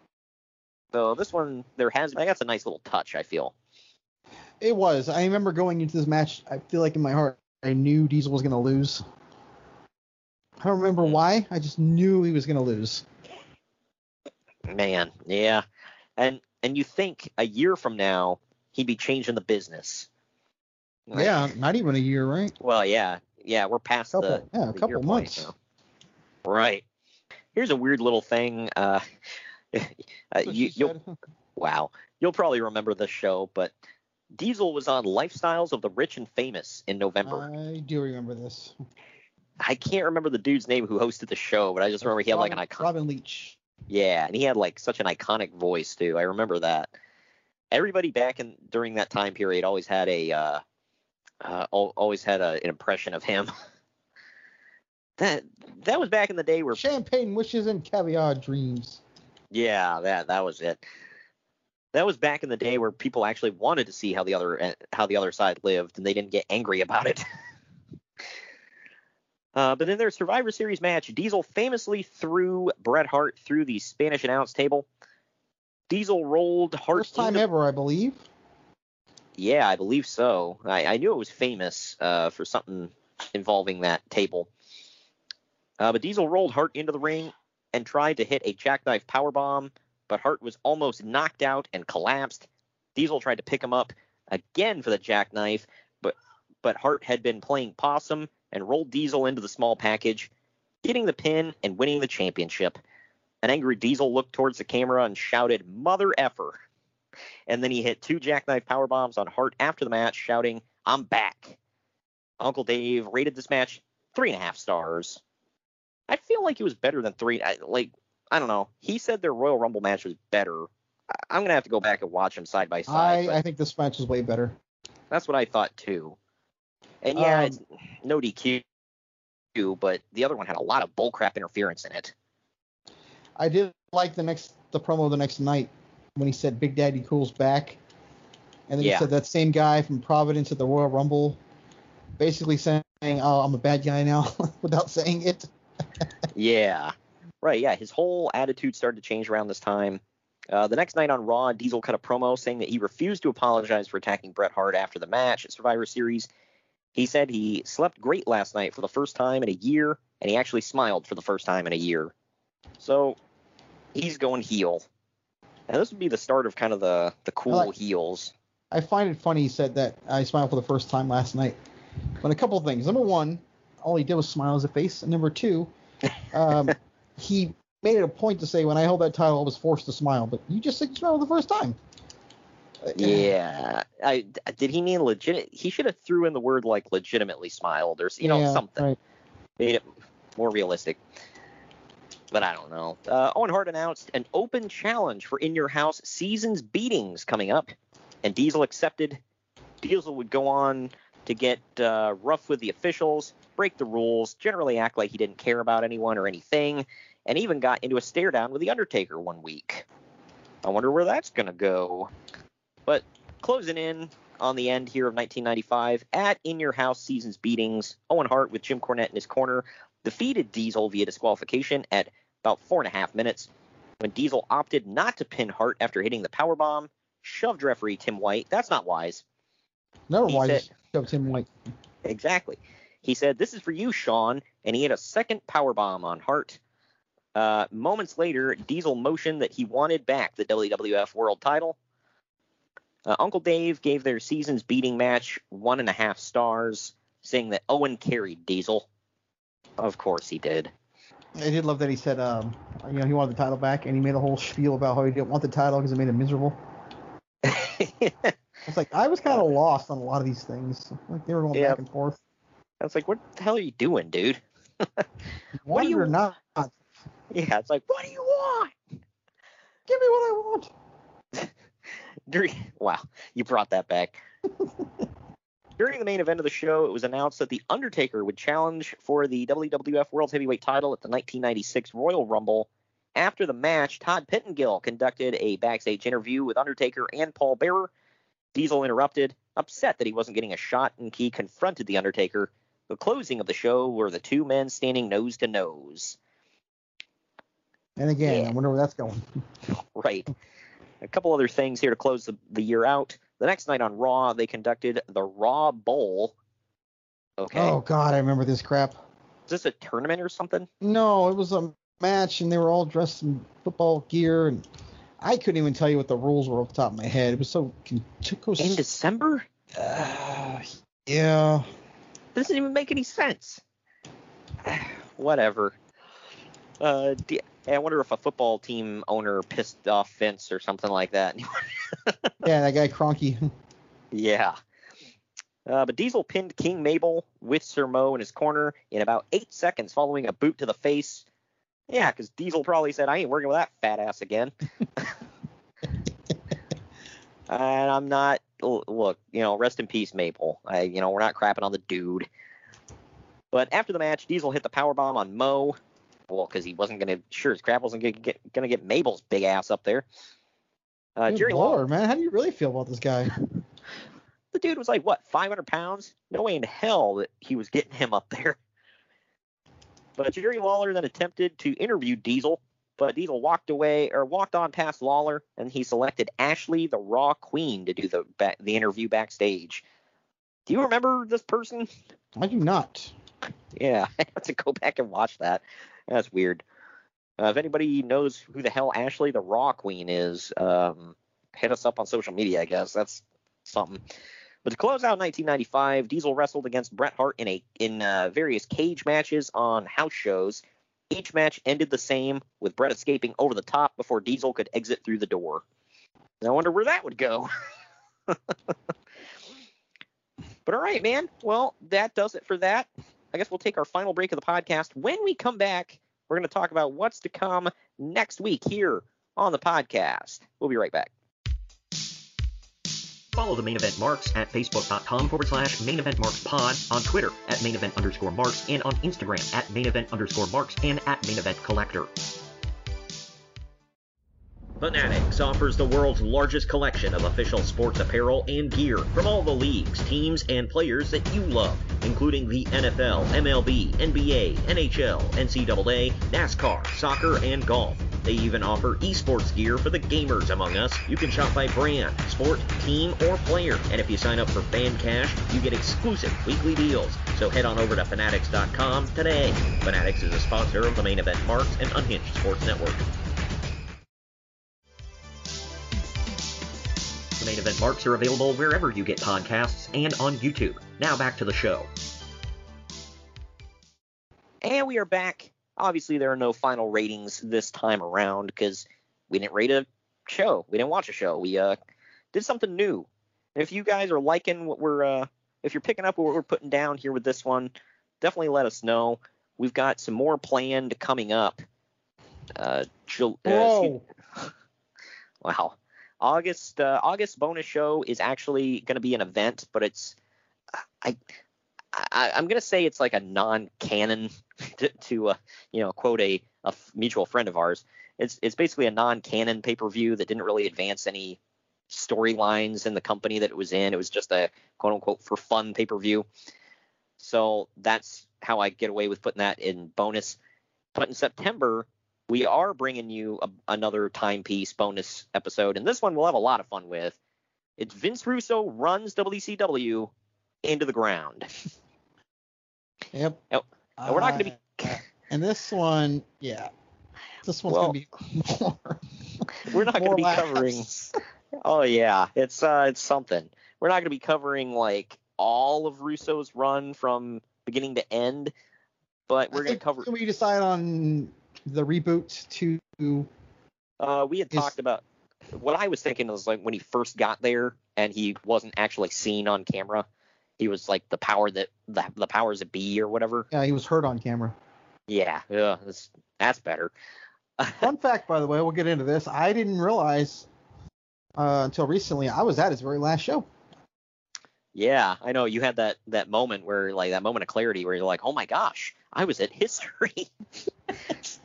So this one, there has, like, that's a nice little touch, I feel. It was. I remember going into this match. I feel like in my heart, I knew Diesel was going to lose. I don't remember why. I just knew he was going to lose. Man, yeah. And and you think a year from now he'd be changing the business. Like, Yeah, not even a year, right? Well, yeah, yeah, we're past Couple, the yeah, a the couple point months. Right. Here's a weird little thing. Uh, uh, you, you'll, wow, you'll probably remember this show, but Diesel was on Lifestyles of the Rich and Famous in November. I do remember this. I can't remember the dude's name who hosted the show, but I just remember he had like an Robin- icon. Robin Leach. Yeah, and he had like such an iconic voice too. I remember that. Everybody back in during that time period always had a uh, uh always had a, an impression of him. that that was back in the day where Champagne wishes and caviar dreams. yeah, that that was it. That was back in the day where people actually wanted to see how the other eh, how the other side lived and they didn't get angry about it. Uh, but in their Survivor Series match, Diesel famously threw Bret Hart through the Spanish announce table. Diesel rolled Hart First time into- ever, I believe. Yeah, I believe so. I, I knew it was famous uh, for something involving that table. Uh, but Diesel rolled Hart into the ring and tried to hit a jackknife powerbomb, but Hart was almost knocked out and collapsed. Diesel tried to pick him up again for the jackknife, but but Hart had been playing possum and rolled Diesel into the small package, getting the pin and winning the championship. An angry Diesel looked towards the camera and shouted, "Mother effer!" and then he hit two jackknife power bombs on Hart after the match, shouting, "I'm back." Uncle Dave rated this match three and a half stars. I feel like it was better than three. I, like I don't know. He said their Royal Rumble match was better. I, I'm gonna have to go back and watch them side by side. I, I think this match is way better. that's what I thought too. And yeah, Um, it's no DQ, but the other one had a lot of bullcrap interference in it. I did like the next the promo the next night when he said Big Daddy Cool's back, and then Yeah. he said that same guy from Providence at the Royal Rumble, basically saying, "Oh, I'm a bad guy now," without saying it. Yeah. Right, yeah. His whole attitude started to change around this time. Uh, the next night on Raw, Diesel cut a promo saying that he refused to apologize for attacking Bret Hart after the match at Survivor Series. He said he slept great last night for the first time in a year, and he actually smiled for the first time in a year. So he's going heel. And this would be the start of kind of the, the cool like- heels. I find it funny he said that I smiled for the first time last night. But a couple things. Number one, all he did was smile as a face. And number two, um, he made it a point to say when I held that title, I was forced to smile. But you just said you smiled the first time. Yeah. I, did he mean legit? He should have threw in the word like legitimately smiled or you know Yeah, something. right. made it more realistic. But I don't know. Uh, Owen Hart announced an open challenge for In Your House Seasons Beatings coming up, and Diesel accepted. Diesel would go on to get uh, rough with the officials, break the rules, generally act like he didn't care about anyone or anything, and even got into a stare down with The Undertaker one week. I wonder where that's going to go. But closing in, on the end here of 1995 at In Your House Seasons Beatings. Owen Hart with Jim Cornette in his corner defeated Diesel via disqualification at about four and a half minutes. When Diesel opted not to pin Hart after hitting the power bomb, shoved referee Tim White. That's not wise. Never He wise. said- Shove Tim White. Exactly. He said, This is for you, Shawn. And he hit a second power bomb on Hart. Uh, moments later, Diesel motioned that he wanted back the WWF World title. Uh, Uncle Dave gave their season's beating match one and a half stars, saying that Owen carried Diesel. Of course he did. I did love that he said, um, you know, he wanted the title back, and he made a whole spiel about how he didn't want the title because it made him miserable. It's like I was kind of lost on a lot of these things. Like they were going Yeah. back and forth. I was like, What the hell are you doing, dude? What do you not? Yeah, it's like, What do you want? Give me what I want. During, wow, you brought that back. During the main event of the show, it was announced that The Undertaker would challenge for the WWF World Heavyweight title at the 1996 Royal Rumble. After the match, Todd Pettengill conducted a backstage interview with Undertaker and Paul Bearer. Diesel interrupted, upset that he wasn't getting a shot, and he confronted The Undertaker. The closing of the show were the two men standing nose to nose. And again, Yeah. I wonder where that's going. Right. A couple other things here to close the, the year out. The next night on Raw, they conducted the Raw Bowl. Okay. Oh God, I remember this crap. Is this a tournament or something? No, it was a match, and they were all dressed in football gear, and I couldn't even tell you what the rules were off the top of my head. It was so con- took In December? Uh, yeah. Doesn't even make any sense. Whatever. Uh, d- I wonder if a football team owner pissed off Vince or something like that. Yeah, that guy Cronky. Yeah. Uh, but Diesel pinned King Mabel with Sir Mo in his corner in about eight seconds following a boot to the face. Yeah, because Diesel probably said, I ain't working with that fat ass again. and I'm not, look, you know, rest in peace, Mabel. I, you know, we're not crapping on the dude. But after the match, Diesel hit the power bomb on Mo. Well, because he wasn't going to, sure his crap wasn't going to get, gonna get Mabel's big ass up there. Uh, Good Jerry Lord, Lawler, man, how do you really feel about this guy? the dude was like what 500 pounds? No way in hell that he was getting him up there. But jerry lawler then attempted to interview diesel but diesel walked away or walked on past lawler and he selected ashley the raw queen to do the back, the interview backstage. Do you remember this person? I do not. yeah i have to go back and watch that that's weird uh, if anybody knows who the hell ashley the raw queen is um, hit us up on social media i guess that's something but to close out 1995, Diesel wrestled against Bret Hart in a in uh, various cage matches on house shows. Each match ended the same, with Bret escaping over the top before Diesel could exit through the door. I wonder where that would go. but all right, man. Well, that does it for that. I guess we'll take our final break of the podcast. When we come back, we're going to talk about what's to come next week here on the podcast. We'll be right back. Follow the main event marks at facebook.com forward slash main event marks pod, on Twitter at main event underscore marks, and on Instagram at main event underscore marks and at main event collector. Fanatics offers the world's largest collection of official sports apparel and gear from all the leagues, teams, and players that you love, including the NFL, MLB, NBA, NHL, NCAA, NASCAR, soccer, and golf. They even offer esports gear for the gamers among us. You can shop by brand, sport, team, or player. And if you sign up for Fan Cash, you get exclusive weekly deals. So head on over to Fanatics.com today. Fanatics is a sponsor of the main event Marks and Unhinged Sports Network. Main event marks are available wherever you get podcasts and on YouTube. Now back to the show. And we are back. Obviously, there are no final ratings this time around because we didn't rate a show. We didn't watch a show. We uh did something new. If you guys are liking what we're uh if you're picking up what we're putting down here with this one, definitely let us know. We've got some more planned coming up. Uh, Jul- uh, excuse- Whoa. Wow. August uh, August bonus show is actually going to be an event, but it's I, I I'm going to say it's like a non-canon to, to uh, you know quote a, a mutual friend of ours. It's it's basically a non-canon pay-per-view that didn't really advance any storylines in the company that it was in. It was just a quote unquote for fun pay per view. So that's how I get away with putting that in bonus. But in September, we are bringing you a, another timepiece bonus episode, and this one we'll have a lot of fun with. It's Vince Russo runs WCW into the ground. Yep. We're not going to be. Uh, and this one, yeah, this one's Well, gonna be more. We're not going to be laughs. covering. Oh yeah, it's uh, it's something. We're not going to be covering like all of Russo's run from beginning to end, but we're going to cover. Can we decide on the reboot to? Uh, we had Is- talked about what I was thinking was like when he first got there and he wasn't actually seen on camera. He was like the power that the, the powers that be or whatever. Yeah, he was hurt on camera. Yeah, yeah, that's that's better. Fun fact, by the way, we'll get into this. I didn't realize uh, until recently I was at his very last show. Yeah, I know you had that that moment where like that moment of clarity where you're like, oh my gosh, I was at history.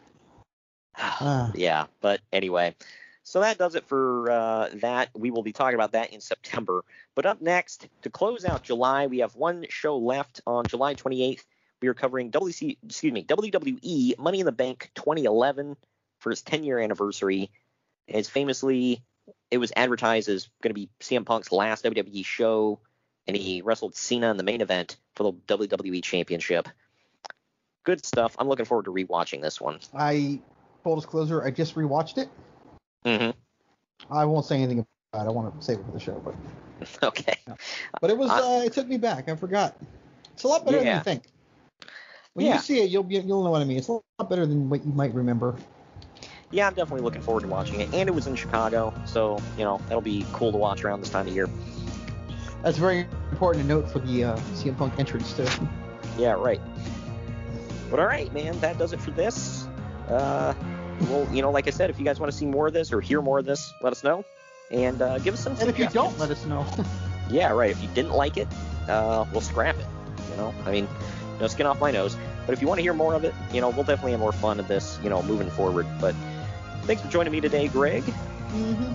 Ah. yeah, but anyway, so that does it for uh, that. We will be talking about that in September. But up next, to close out July, we have one show left on July 28th. We are covering WC, excuse me, WWE Money in the Bank 2011 for its 10 year anniversary. It's famously, it was advertised as going to be CM Punk's last WWE show, and he wrestled Cena in the main event for the WWE Championship. Good stuff. I'm looking forward to rewatching this one. I full disclosure, I just rewatched it. hmm I won't say anything about it. I want to save it for the show, but Okay. but it was I- uh, it took me back. I forgot. It's a lot better than Yeah. you think. When Yeah. you see it, you'll be, you'll know what I mean. It's a lot better than what you might remember. Yeah, I'm definitely looking forward to watching it. And it was in Chicago, so you know that'll be cool to watch around this time of year. That's very important to note for the uh, CM Punk entrance too. Yeah, right. But all right, man, that does it for this. Uh, well, you know, like I said, if you guys want to see more of this or hear more of this, let us know, and uh, give us some. And if you don't, let us know. Yeah, right. If you didn't like it, uh, we'll scrap it. You know, I mean, no skin off my nose. But if you want to hear more of it, you know, we'll definitely have more fun of this, you know, moving forward. But thanks for joining me today, Greg. Mhm.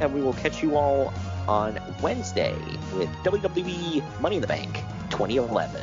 And we will catch you all on Wednesday with WWE Money in the Bank 2011.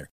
winner